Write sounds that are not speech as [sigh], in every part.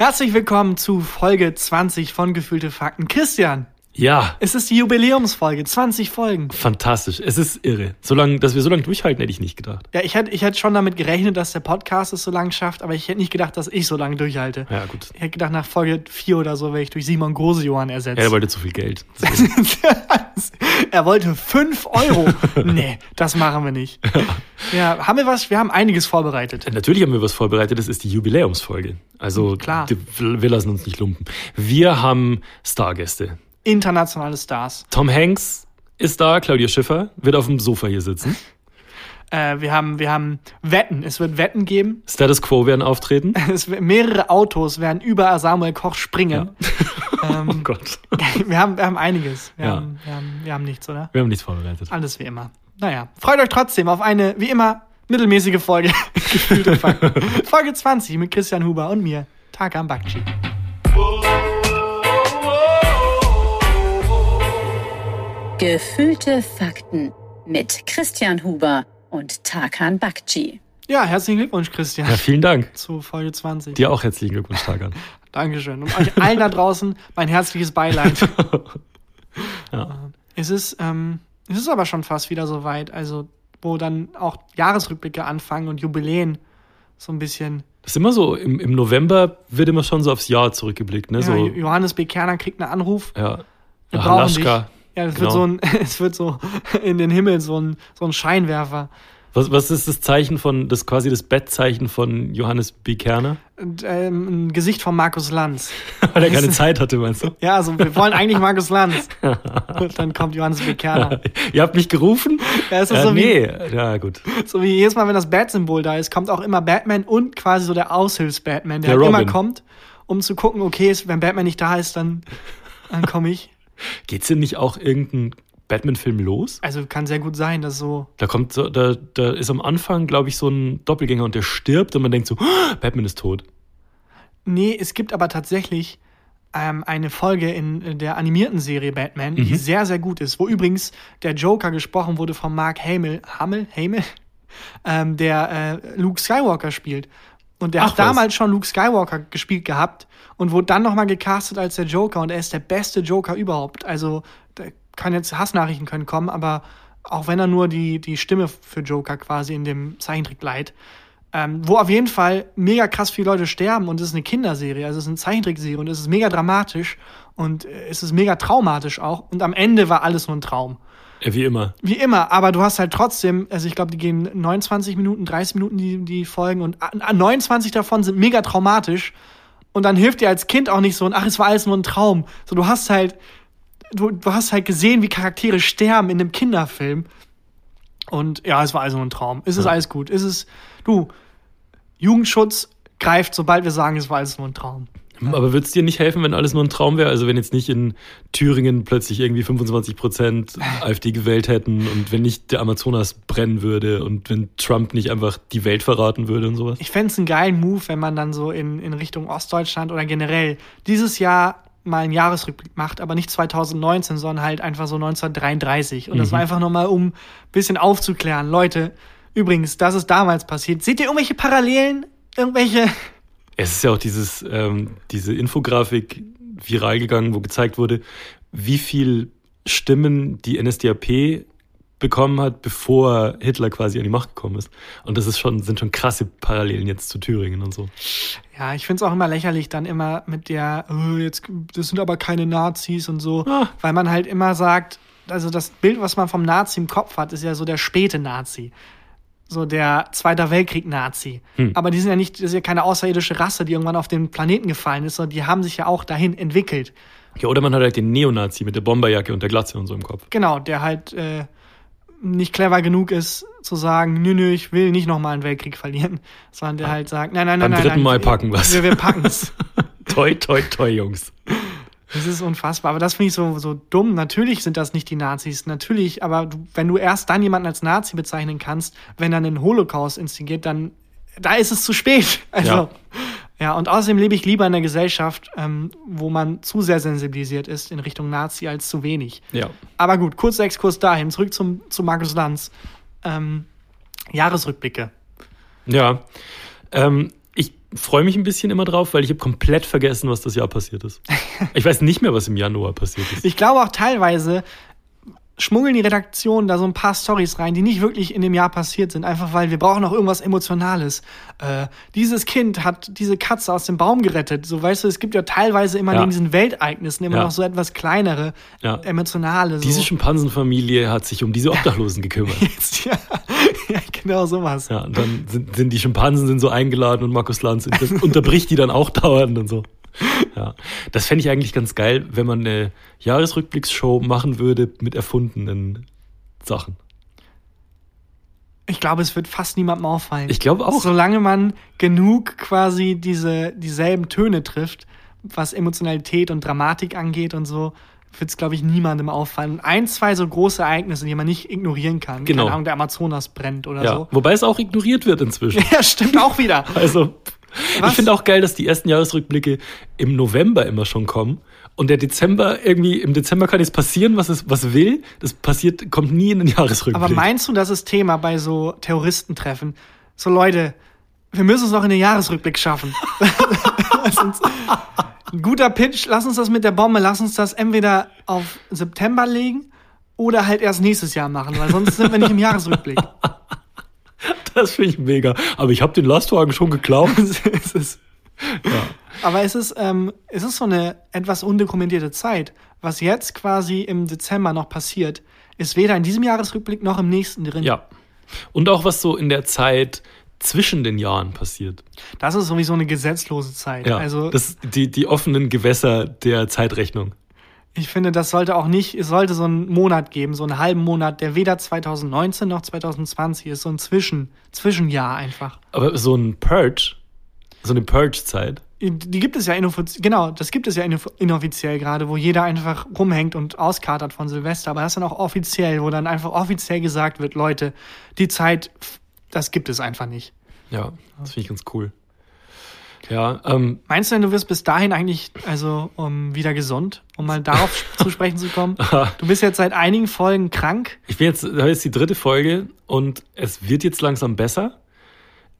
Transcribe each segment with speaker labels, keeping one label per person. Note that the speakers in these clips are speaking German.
Speaker 1: Herzlich willkommen zu Folge 20 von Gefühlte Fakten. Christian,
Speaker 2: Ja,
Speaker 1: es ist die Jubiläumsfolge, 20 Folgen.
Speaker 2: fantastisch. Es ist irre. So lang, dass wir so lange durchhalten, hätte ich nicht gedacht.
Speaker 1: Ja, ich hätte, ich schon damit gerechnet, dass der Podcast es so lange schafft, aber ich hätte nicht gedacht, dass ich so lange durchhalte.
Speaker 2: Ja, gut.
Speaker 1: Ich hätte gedacht, nach Folge 4 oder so wäre ich durch Simon Grosejohann ersetzt.
Speaker 2: Ja, er wollte zu viel Geld. [laughs]
Speaker 1: er wollte 5 Euro. [laughs] nee, das machen wir nicht. Ja, haben wir was? Wir haben einiges vorbereitet.
Speaker 2: Natürlich haben wir was vorbereitet. Das ist die Jubiläumsfolge. Also,
Speaker 1: Klar.
Speaker 2: wir lassen uns nicht lumpen. Wir haben Stargäste.
Speaker 1: Internationale Stars.
Speaker 2: Tom Hanks ist da, Claudia Schiffer wird auf dem Sofa hier sitzen. [laughs]
Speaker 1: Äh, wir, haben, wir haben Wetten. Es wird Wetten geben.
Speaker 2: Status Quo werden auftreten. [laughs]
Speaker 1: Es, wird- mehrere Autos werden über Samuel Koch springen. [laughs]
Speaker 2: Oh Gott.
Speaker 1: Wir haben, wir haben einiges. Wir,
Speaker 2: Ja.
Speaker 1: haben, wir, haben, wir haben nichts, oder?
Speaker 2: Wir haben nichts vorbereitet.
Speaker 1: Alles wie immer. Naja, freut euch trotzdem auf eine, wie immer, mittelmäßige Folge. Folge 20 mit Christian Huber und mir, Tarkan Bakci.
Speaker 3: Gefühlte Fakten mit Christian Huber und Tarkan Bakci.
Speaker 1: Ja, herzlichen Glückwunsch, Christian,
Speaker 2: Ja, vielen Dank.
Speaker 1: zu Folge 20.
Speaker 2: Dir auch herzlichen Glückwunsch, Tagan. [laughs]
Speaker 1: Dankeschön. Und euch allen da draußen mein herzliches Beileid. [laughs]
Speaker 2: Ja.
Speaker 1: Es ist, ähm, es ist aber schon fast wieder so weit, also wo dann auch Jahresrückblicke anfangen und Jubiläen so ein bisschen.
Speaker 2: Das ist immer so, im, im November wird immer schon so aufs Jahr zurückgeblickt. Ne?
Speaker 1: Ja,
Speaker 2: So,
Speaker 1: Johannes B. Kerner kriegt einen Anruf.
Speaker 2: ja.
Speaker 1: Wir
Speaker 2: Ja,
Speaker 1: brauchen dich.
Speaker 2: Halaschka.
Speaker 1: Ja, es
Speaker 2: Genau.
Speaker 1: wird so ein, [laughs] es wird so in den Himmel so ein, so ein Scheinwerfer.
Speaker 2: Was, was ist das Zeichen von, das quasi das Bettzeichen von Johannes B. Kerner?
Speaker 1: Ähm, ein Gesicht von Markus Lanz. [laughs]
Speaker 2: Weil er keine Zeit hatte, meinst du? [laughs]
Speaker 1: Ja, also wir wollen eigentlich Markus Lanz. Und dann kommt Johannes B. Kerner.
Speaker 2: Ihr habt mich gerufen?
Speaker 1: Ja, es ist
Speaker 2: Äh,
Speaker 1: so, wie,
Speaker 2: nee, ja gut.
Speaker 1: so wie jedes Mal, wenn das Bat-Symbol da ist, kommt auch immer Batman und quasi so der Aushilfs-Batman, der,
Speaker 2: Der
Speaker 1: halt immer kommt, um zu gucken, okay, wenn Batman nicht da ist, dann, dann komme ich.
Speaker 2: Geht's denn nicht auch irgendein Batman-Film los?
Speaker 1: Also kann sehr gut sein, dass so.
Speaker 2: Da kommt so, da, da ist am Anfang, glaube ich, so ein Doppelgänger und der stirbt und man denkt so, "Oh, Batman ist tot.
Speaker 1: Nee, es gibt aber tatsächlich ähm, eine Folge in der animierten Serie Batman,
Speaker 2: Mhm.
Speaker 1: die sehr, sehr gut ist, wo übrigens der Joker gesprochen wurde von Mark Hamill, Hamill, Hamill, [laughs] ähm, der äh, Luke Skywalker spielt. Und der
Speaker 2: Ach
Speaker 1: hat
Speaker 2: was.
Speaker 1: damals schon Luke Skywalker gespielt gehabt und wurde dann nochmal gecastet als der Joker und er ist der beste Joker überhaupt. Also, da kann jetzt Hassnachrichten können kommen, aber auch wenn er nur die, die Stimme für Joker quasi in dem Zeichentrick leiht, ähm, wo auf jeden Fall mega krass viele Leute sterben und es ist eine Kinderserie, also es ist eine Zeichentrickserie und es ist mega dramatisch und äh, es ist mega traumatisch auch und am Ende war alles nur ein Traum.
Speaker 2: Ja, wie immer.
Speaker 1: Wie immer, aber du hast halt trotzdem, also ich glaube, die gehen 29 Minuten, 30 Minuten die, die Folgen und a- a- 29 davon sind mega traumatisch und dann hilft dir als Kind auch nicht so und ach, es war alles nur ein Traum. So, du hast halt, du, du hast halt gesehen, wie Charaktere sterben in einem Kinderfilm und ja, es war also nur ein Traum. Es ist
Speaker 2: Ja.
Speaker 1: alles gut. Es ist, du, Jugendschutz greift, sobald wir sagen, es war alles nur ein Traum.
Speaker 2: Aber würde es dir nicht helfen, wenn alles nur ein Traum wäre? Also wenn jetzt nicht in Thüringen plötzlich irgendwie 25 Prozent [laughs] AfD gewählt hätten und wenn nicht der Amazonas brennen würde und wenn Trump nicht einfach die Welt verraten würde und sowas?
Speaker 1: Ich fände es einen geilen Move, wenn man dann so in, in Richtung Ostdeutschland oder generell dieses Jahr mal einen Jahresrückblick macht, aber nicht 2019, sondern halt einfach so 1933. Und das war einfach nochmal, um ein bisschen aufzuklären. Leute, übrigens, das ist damals passiert. Seht ihr irgendwelche Parallelen? Irgendwelche?
Speaker 2: Es ist ja auch dieses, ähm, diese Infografik viral gegangen, wo gezeigt wurde, wie viel Stimmen die NSDAP bekommen hat, bevor Hitler quasi an die Macht gekommen ist. Und das ist schon, sind schon krasse Parallelen jetzt zu Thüringen und so.
Speaker 1: Ja, ich finde es auch immer lächerlich, dann immer mit der, oh, jetzt, das sind aber keine Nazis und so,
Speaker 2: Ah.
Speaker 1: weil man halt immer sagt, also das Bild, was man vom Nazi im Kopf hat, ist ja so der späte Nazi. So der Zweiter Weltkrieg-Nazi.
Speaker 2: Hm.
Speaker 1: Aber die sind ja nicht, das ist ja keine außerirdische Rasse, die irgendwann auf den Planeten gefallen ist, sondern die haben sich ja auch dahin entwickelt.
Speaker 2: Ja, oder man hat halt den Neonazi mit der Bomberjacke und der Glatze und so im Kopf.
Speaker 1: Genau, der halt äh, nicht clever genug ist, zu sagen, nö, nö, ich will nicht nochmal einen Weltkrieg verlieren, sondern der halt sagt, nein, nein, nein,
Speaker 2: Beim
Speaker 1: nein.
Speaker 2: dritten
Speaker 1: nein,
Speaker 2: Mal packen wir's.
Speaker 1: Wir, wir packen's. [laughs]
Speaker 2: Toi, toi, toi, Jungs.
Speaker 1: Das ist unfassbar. Aber das finde ich so, so dumm. Natürlich sind das nicht die Nazis. Natürlich, aber du, wenn du erst dann jemanden als Nazi bezeichnen kannst, wenn dann ein Holocaust instigiert, dann da ist es zu spät. [laughs] Also, ja.
Speaker 2: Ja.
Speaker 1: und außerdem lebe ich lieber in einer Gesellschaft, ähm, wo man zu sehr sensibilisiert ist in Richtung Nazi als zu wenig.
Speaker 2: Ja.
Speaker 1: Aber gut, kurzer Exkurs dahin. Zurück zum, zu Markus Lanz. Ähm, Jahresrückblicke.
Speaker 2: Ja. Ähm, freue mich ein bisschen immer drauf, weil ich habe komplett vergessen, was das Jahr passiert ist. [laughs] Ich weiß nicht mehr, was im Januar passiert ist.
Speaker 1: Ich glaube auch teilweise schmuggeln die Redaktionen da so ein paar Stories rein, die nicht wirklich in dem Jahr passiert sind, einfach weil wir brauchen noch irgendwas Emotionales. Äh, dieses Kind hat diese Katze aus dem Baum gerettet. So weißt du, es gibt ja teilweise immer
Speaker 2: Ja.
Speaker 1: neben diesen Weltereignissen immer
Speaker 2: Ja.
Speaker 1: noch so etwas kleinere,
Speaker 2: Ja.
Speaker 1: emotionale. So.
Speaker 2: Diese Schimpansenfamilie hat sich um diese Obdachlosen gekümmert. [laughs]
Speaker 1: Jetzt, ja, [laughs] ja, genau sowas.
Speaker 2: Ja, und dann sind, sind die Schimpansen sind so eingeladen und Markus Lanz unter, unterbricht die dann auch [laughs] dauernd und so. Ja, das fände ich eigentlich ganz geil, wenn man eine Jahresrückblicksshow machen würde mit erfundenen Sachen.
Speaker 1: Ich glaube, es wird fast niemandem auffallen.
Speaker 2: Ich glaube auch.
Speaker 1: Solange man genug quasi diese, dieselben Töne trifft, was Emotionalität und Dramatik angeht und so, wird es, glaube ich, niemandem auffallen. Und ein, zwei so große Ereignisse, die man nicht ignorieren kann.
Speaker 2: Genau.
Speaker 1: Keine Ahnung, der Amazonas brennt oder
Speaker 2: Ja,
Speaker 1: so.
Speaker 2: wobei es auch ignoriert wird inzwischen. [laughs]
Speaker 1: Ja, stimmt auch wieder.
Speaker 2: Also,
Speaker 1: Was?
Speaker 2: ich finde auch geil, dass die ersten Jahresrückblicke im November immer schon kommen. Und der Dezember, irgendwie, im Dezember kann es passieren, was es was will. Das passiert, kommt nie in den Jahresrückblick.
Speaker 1: Aber meinst du, das ist Thema bei so Terroristentreffen? So, Leute, wir müssen es noch in den Jahresrückblick schaffen. [laughs] ein guter Pitch, lass uns das mit der Bombe, lass uns das entweder auf September legen oder halt erst nächstes Jahr machen, weil sonst sind wir nicht im Jahresrückblick.
Speaker 2: Das finde ich mega. Aber ich habe den Lastwagen schon geklaut. [laughs]
Speaker 1: es ist, Aber es ist, ähm, es ist so eine etwas undokumentierte Zeit. Was jetzt quasi im Dezember noch passiert, ist weder in diesem Jahresrückblick noch im nächsten drin.
Speaker 2: Ja. Und auch was so in der Zeit zwischen den Jahren passiert.
Speaker 1: Das ist sowieso eine gesetzlose Zeit.
Speaker 2: Ja,
Speaker 1: also
Speaker 2: das, die, die offenen Gewässer der Zeitrechnung.
Speaker 1: ich finde, das sollte auch nicht, es sollte so einen Monat geben, so einen halben Monat, der weder 2019 noch 2020 ist, so ein Zwischen, Zwischenjahr einfach.
Speaker 2: Aber so ein Purge, so eine Purge-Zeit.
Speaker 1: Die gibt es ja inoffiziell, genau, das gibt es ja inoffiziell gerade, wo jeder einfach rumhängt und auskatert von Silvester, aber das dann auch offiziell, wo dann einfach offiziell gesagt wird, Leute, die Zeit, das gibt es einfach nicht.
Speaker 2: Ja, das finde ich ganz cool. Ja, ähm,
Speaker 1: Meinst du denn, du wirst bis dahin eigentlich also um, wieder gesund, um mal darauf [laughs] zu sprechen zu kommen? Du bist jetzt seit einigen Folgen krank.
Speaker 2: ich bin jetzt, das ist die dritte Folge und es wird jetzt langsam besser.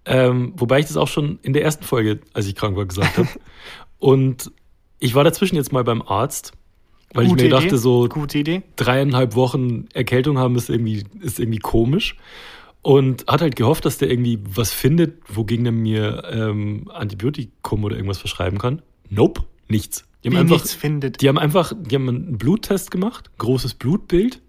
Speaker 2: Ähm, wobei ich das auch schon in der ersten Folge, als ich krank war, gesagt habe. [laughs] und ich war dazwischen jetzt mal beim Arzt, weil ich mir dachte, so
Speaker 1: Gute Idee.
Speaker 2: dreieinhalb Wochen Erkältung haben ist irgendwie, ist irgendwie komisch. Und hat halt gehofft, dass der irgendwie was findet, wogegen er mir ähm, Antibiotikum oder irgendwas verschreiben kann. Nope, nichts. Die haben
Speaker 1: Wie
Speaker 2: einfach,
Speaker 1: nichts findet.
Speaker 2: die haben einfach, die haben einen Bluttest gemacht, großes Blutbild,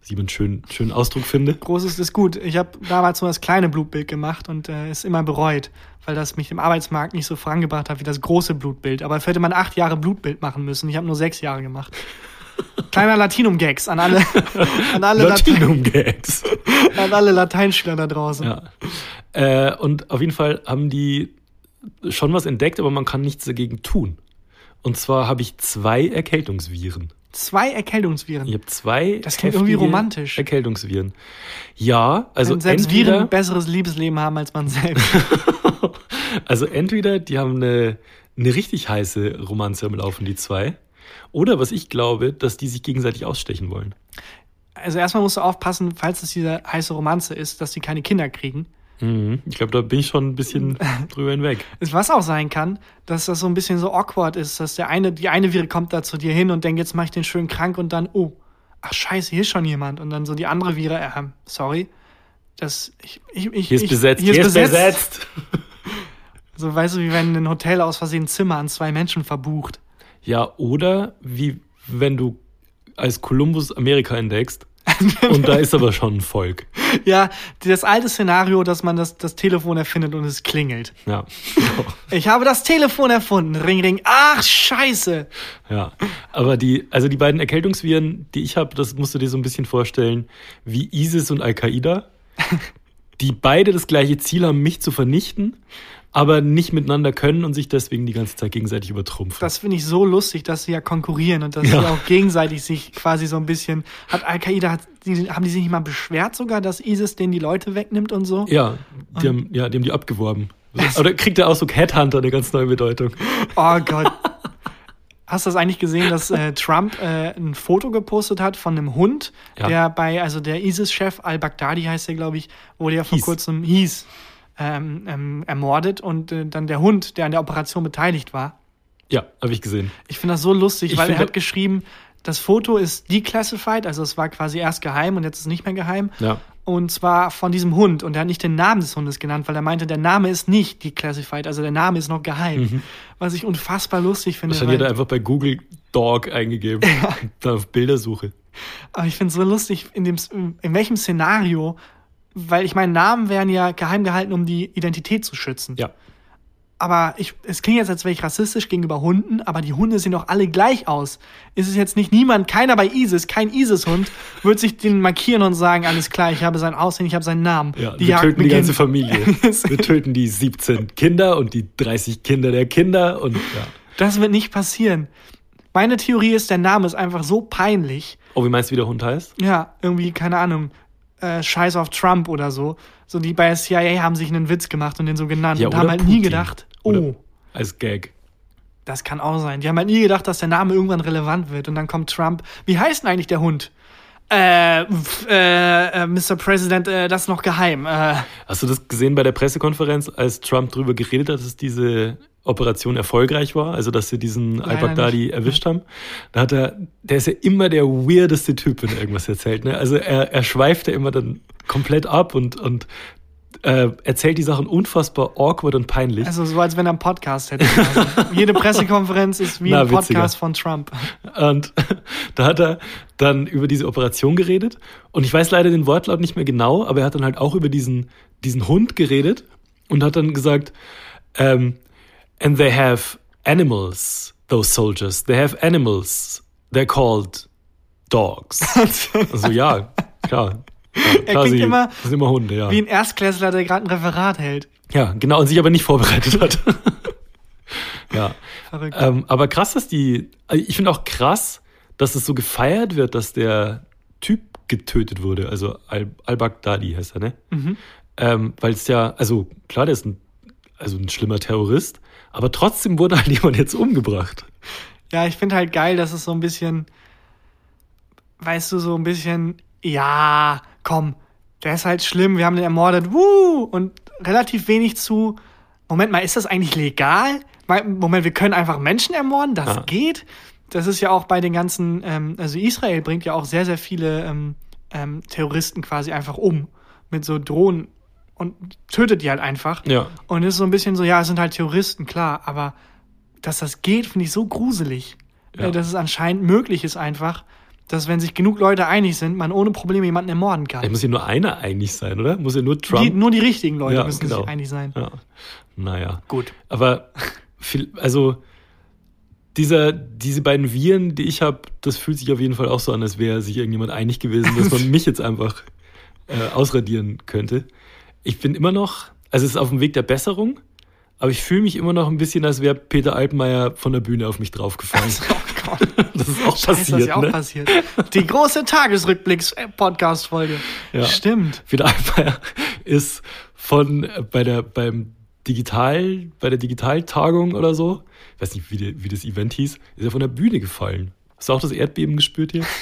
Speaker 2: was ich einen schönen, schönen Ausdruck finde.
Speaker 1: Großes ist gut. Ich habe damals nur das kleine Blutbild gemacht und äh, ist immer bereut, weil das mich im Arbeitsmarkt nicht so vorangebracht hat wie das große Blutbild. Aber hätte man acht Jahre Blutbild machen müssen. Ich habe nur sechs Jahre gemacht. Kleiner Latinum-Gags an alle, [laughs] an alle,
Speaker 2: Latinum-Gags. [laughs]
Speaker 1: an alle Lateinschüler da draußen.
Speaker 2: Ja. Äh, und auf jeden Fall haben die schon was entdeckt, aber man kann nichts dagegen tun. Und zwar habe ich zwei Erkältungsviren.
Speaker 1: Zwei Erkältungsviren.
Speaker 2: Ich habe zwei
Speaker 1: Das klingt irgendwie romantisch.
Speaker 2: Erkältungsviren. Ja, also
Speaker 1: Wenn selbst
Speaker 2: entweder,
Speaker 1: Viren ein besseres Liebesleben haben als man selbst. [laughs]
Speaker 2: also entweder die haben eine, eine richtig heiße Romanze am Laufen, die zwei. Oder was ich glaube, dass die sich gegenseitig ausstechen wollen.
Speaker 1: Also erstmal musst du aufpassen, falls es diese heiße Romanze ist, dass die keine Kinder kriegen.
Speaker 2: Mhm. Ich glaube, da bin ich schon ein bisschen [laughs] drüber hinweg.
Speaker 1: Was auch sein kann, dass das so ein bisschen so awkward ist, dass der eine, die eine Vire kommt da zu dir hin und denkt, jetzt mach ich den schön krank und dann, oh, ach scheiße, hier ist schon jemand. Und dann so die andere Vire, äh, sorry, das, ich, ich, ich,
Speaker 2: Hier ist besetzt,
Speaker 1: hier ist besetzt.
Speaker 2: besetzt. [laughs]
Speaker 1: So, weißt du, wie wenn ein Hotel aus Versehen ein Zimmer an zwei Menschen verbucht.
Speaker 2: Ja, oder wie wenn du als Kolumbus Amerika entdeckst [laughs] und da ist aber schon ein Volk.
Speaker 1: Ja, das alte Szenario, dass man das, das Telefon erfindet und es klingelt.
Speaker 2: Ja.
Speaker 1: Ich habe das Telefon erfunden. Ring, ring. Ach, scheiße.
Speaker 2: Ja. Aber die, also die beiden Erkältungsviren, die ich habe, das musst du dir so ein bisschen vorstellen, wie ISIS und Al-Qaida, [laughs] die beide das gleiche Ziel haben, mich zu vernichten, aber nicht miteinander können und sich deswegen die ganze Zeit gegenseitig übertrumpfen.
Speaker 1: Das finde ich so lustig, dass sie ja konkurrieren und dass
Speaker 2: Ja.
Speaker 1: sie auch gegenseitig sich quasi so ein bisschen. Hat Al-Qaida, haben die sich nicht mal beschwert sogar, dass ISIS denen die Leute wegnimmt und so?
Speaker 2: ja, die haben, ja, die haben die abgeworben. Oder kriegt der Ausdruck Headhunter eine ganz neue Bedeutung?
Speaker 1: Oh Gott. Hast du das eigentlich gesehen, dass äh, Trump äh, ein Foto gepostet hat von einem Hund,
Speaker 2: Ja.
Speaker 1: der bei, also der ISIS-Chef Al-Baghdadi heißt der, glaube ich, wurde ja vor
Speaker 2: Hieß.
Speaker 1: kurzem, hieß, ähm, ähm, ermordet und äh, dann der Hund, der an der Operation beteiligt war.
Speaker 2: Ja, habe ich gesehen.
Speaker 1: Ich finde das so lustig,
Speaker 2: Ich
Speaker 1: weil er hat geschrieben, das Foto ist declassified, also es war quasi erst geheim und jetzt ist es nicht mehr geheim.
Speaker 2: Ja.
Speaker 1: Und zwar von diesem Hund. Und er hat nicht den Namen des Hundes genannt, weil er meinte, der Name ist nicht declassified, also der Name ist noch geheim. Was ich unfassbar lustig finde.
Speaker 2: Wahrscheinlich hat er
Speaker 1: Weil,
Speaker 2: einfach bei Google Dog eingegeben. [laughs] Dann auf Bildersuche.
Speaker 1: aber ich finde es so lustig, in, dem, in welchem Szenario, weil ich meine, Namen werden ja geheim gehalten, um die Identität zu schützen.
Speaker 2: Ja.
Speaker 1: Aber ich, es klingt jetzt, als wäre ich rassistisch gegenüber Hunden, aber die Hunde sehen doch alle gleich aus. Ist es jetzt nicht niemand, keiner bei ISIS, kein ISIS-Hund, wird sich den markieren und sagen, alles klar, ich habe sein Aussehen, ich habe seinen Namen.
Speaker 2: Ja,
Speaker 1: die
Speaker 2: wir töten die ganze
Speaker 1: beginnt.
Speaker 2: Familie. [laughs] wir töten die 17 Kinder und die 30 Kinder der Kinder und ja.
Speaker 1: Das wird nicht passieren. Meine Theorie ist, der Name ist einfach so peinlich.
Speaker 2: Oh, wie meinst du, wie der Hund heißt?
Speaker 1: Ja, irgendwie, keine Ahnung, äh, Scheiß auf Trump oder so. So, die bei der CIA haben sich einen Witz gemacht und den so genannt
Speaker 2: Ja,
Speaker 1: und haben halt nie
Speaker 2: Putin.
Speaker 1: gedacht, oh,
Speaker 2: Oder- Als Gag.
Speaker 1: das kann auch sein. Die haben halt nie gedacht, dass der Name irgendwann relevant wird. Und dann kommt Trump. Wie heißt denn eigentlich der Hund? Äh, äh, äh, Mr. President, äh, das ist noch geheim. Äh,
Speaker 2: Hast du das gesehen bei der Pressekonferenz, als Trump darüber geredet hat, dass diese Operation erfolgreich war, also dass sie diesen al-Baghdadi erwischt haben? Da hat er, der ist ja immer der weirdeste Typ, wenn er irgendwas erzählt. Ne? Also er, er schweift ja immer dann komplett ab und, und äh, erzählt die Sachen unfassbar awkward und peinlich.
Speaker 1: also so, als wenn er einen Podcast hätte. Also, [laughs] jede Pressekonferenz ist wie
Speaker 2: Na,
Speaker 1: ein
Speaker 2: witziger.
Speaker 1: Podcast von Trump.
Speaker 2: Und [laughs] da hat er dann über diese Operation geredet. Und ich weiß leider den Wortlaut nicht mehr genau, aber er hat dann halt auch über diesen, diesen Hund geredet und hat dann gesagt, ähm, and they have animals, those soldiers. They have animals. They're called dogs. [laughs] also ja, klar. Ja,
Speaker 1: Er klingt
Speaker 2: sie-
Speaker 1: immer
Speaker 2: das sind immer Hunde, ja.
Speaker 1: Wie ein Erstklässler, der gerade ein Referat hält.
Speaker 2: Ja, genau, und sich aber nicht vorbereitet hat. [laughs] ja.
Speaker 1: Verrückt.
Speaker 2: Ähm, aber krass, dass die. also Ich finde auch krass, dass es so gefeiert wird, dass der Typ getötet wurde. Also Al- Al-Baghdadi heißt er, ne?
Speaker 1: Mhm.
Speaker 2: Ähm, Weil es ja, also klar, der ist ein, also ein schlimmer Terrorist, aber trotzdem wurde halt [laughs] jemand jetzt umgebracht.
Speaker 1: Ja, ich finde halt geil, dass es so ein bisschen, weißt du, so ein bisschen, ja, komm, der ist halt schlimm, wir haben den ermordet, wuh, und relativ wenig zu, Moment mal, ist das eigentlich legal? Moment, wir können einfach Menschen ermorden, das
Speaker 2: Ja.
Speaker 1: geht? Das ist ja auch bei den ganzen, ähm, also Israel bringt ja auch sehr, sehr viele ähm, ähm, Terroristen quasi einfach um mit so Drohnen und tötet die halt einfach.
Speaker 2: Ja.
Speaker 1: Und es ist so ein bisschen so, ja, es sind halt Terroristen, klar, aber dass das geht, finde ich so gruselig.
Speaker 2: Ja.
Speaker 1: Äh, Dass es anscheinend möglich ist einfach, dass wenn sich genug Leute einig sind, man ohne Probleme jemanden ermorden
Speaker 2: Da
Speaker 1: kann.
Speaker 2: muss ja nur einer einig sein, oder? Muss ja nur Trump.
Speaker 1: Die, nur die richtigen Leute
Speaker 2: Ja,
Speaker 1: müssen
Speaker 2: genau.
Speaker 1: sich einig sein.
Speaker 2: ja. Naja.
Speaker 1: Gut.
Speaker 2: Aber viel, also dieser, diese beiden Viren, die ich habe, das fühlt sich auf jeden Fall auch so an, als wäre sich irgendjemand einig gewesen, dass man [laughs] mich jetzt einfach äh, ausradieren könnte. Ich bin immer noch, also es ist auf dem Weg der Besserung, aber ich fühle mich immer noch ein bisschen, als wäre Peter Altmaier von der Bühne auf mich draufgefallen.
Speaker 1: Oh Gott. [laughs]
Speaker 2: Das ist auch
Speaker 1: Scheiße, das
Speaker 2: passiert.
Speaker 1: ist ja auch
Speaker 2: ne?
Speaker 1: passiert. Die große Tagesrückblicks-Podcast-Folge.
Speaker 2: Ja.
Speaker 1: Stimmt.
Speaker 2: Peter Altmaier ist von äh, bei der beim Digital bei der Digitaltagung oder so, ich weiß nicht wie, die, wie das Event hieß, ist er von der Bühne gefallen. Hast du auch das Erdbeben gespürt hier? [laughs]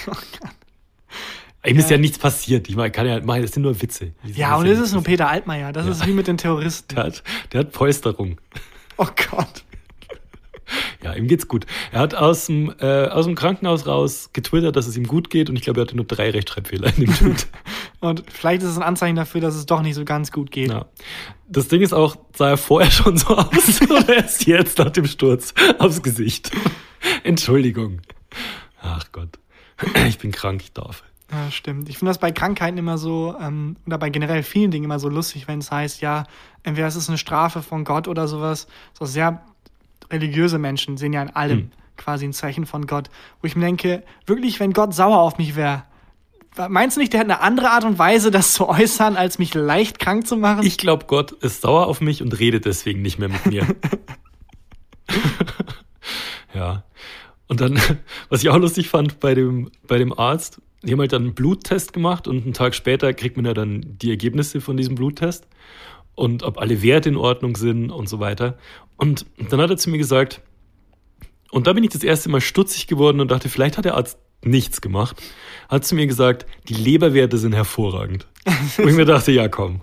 Speaker 2: Ihm ist
Speaker 1: Ja.
Speaker 2: ja nichts passiert. Ich meine, kann ja, mach, das sind nur Witze. Das
Speaker 1: Ja, und
Speaker 2: ja
Speaker 1: es ist nur Peter Altmaier. Das ist wie mit den Terroristen.
Speaker 2: der hat, der hat Polsterung.
Speaker 1: Oh Gott.
Speaker 2: Ja, ihm geht's gut. Er hat aus dem, äh, aus dem Krankenhaus raus getwittert, dass es ihm gut geht und ich glaube, er hatte nur drei Rechtschreibfehler in dem [laughs] Tweet.
Speaker 1: Und vielleicht ist es ein Anzeichen dafür, dass es doch nicht so ganz gut geht.
Speaker 2: Ja. Das Ding ist auch, sah er vorher [laughs] schon so aus oder [laughs] erst jetzt nach dem Sturz aufs Gesicht? Entschuldigung. Ach Gott. Ich bin krank, ich darf.
Speaker 1: Ja, stimmt. Ich finde das bei Krankheiten immer so, ähm, oder bei generell vielen Dingen immer so lustig, wenn es heißt, ja, entweder es ist eine Strafe von Gott oder sowas. So sehr religiöse Menschen sehen ja in allem
Speaker 2: Hm.
Speaker 1: quasi ein Zeichen von Gott. Wo ich mir denke, wirklich, wenn Gott sauer auf mich wäre, meinst du nicht, der hat eine andere Art und Weise, das zu äußern, als mich leicht krank zu machen?
Speaker 2: Ich glaube, Gott ist sauer auf mich und redet deswegen nicht mehr mit mir. [laughs] ja. Und dann, [laughs] was ich auch lustig fand bei dem, bei dem Arzt, die haben halt dann einen Bluttest gemacht und einen Tag später kriegt man ja dann die Ergebnisse von diesem Bluttest und ob alle Werte in Ordnung sind und so weiter. Und dann hat er zu mir gesagt, und da bin ich das erste Mal stutzig geworden und dachte, vielleicht hat der Arzt nichts gemacht, hat zu mir gesagt, die Leberwerte sind hervorragend. [laughs] Und ich mir dachte, ja komm,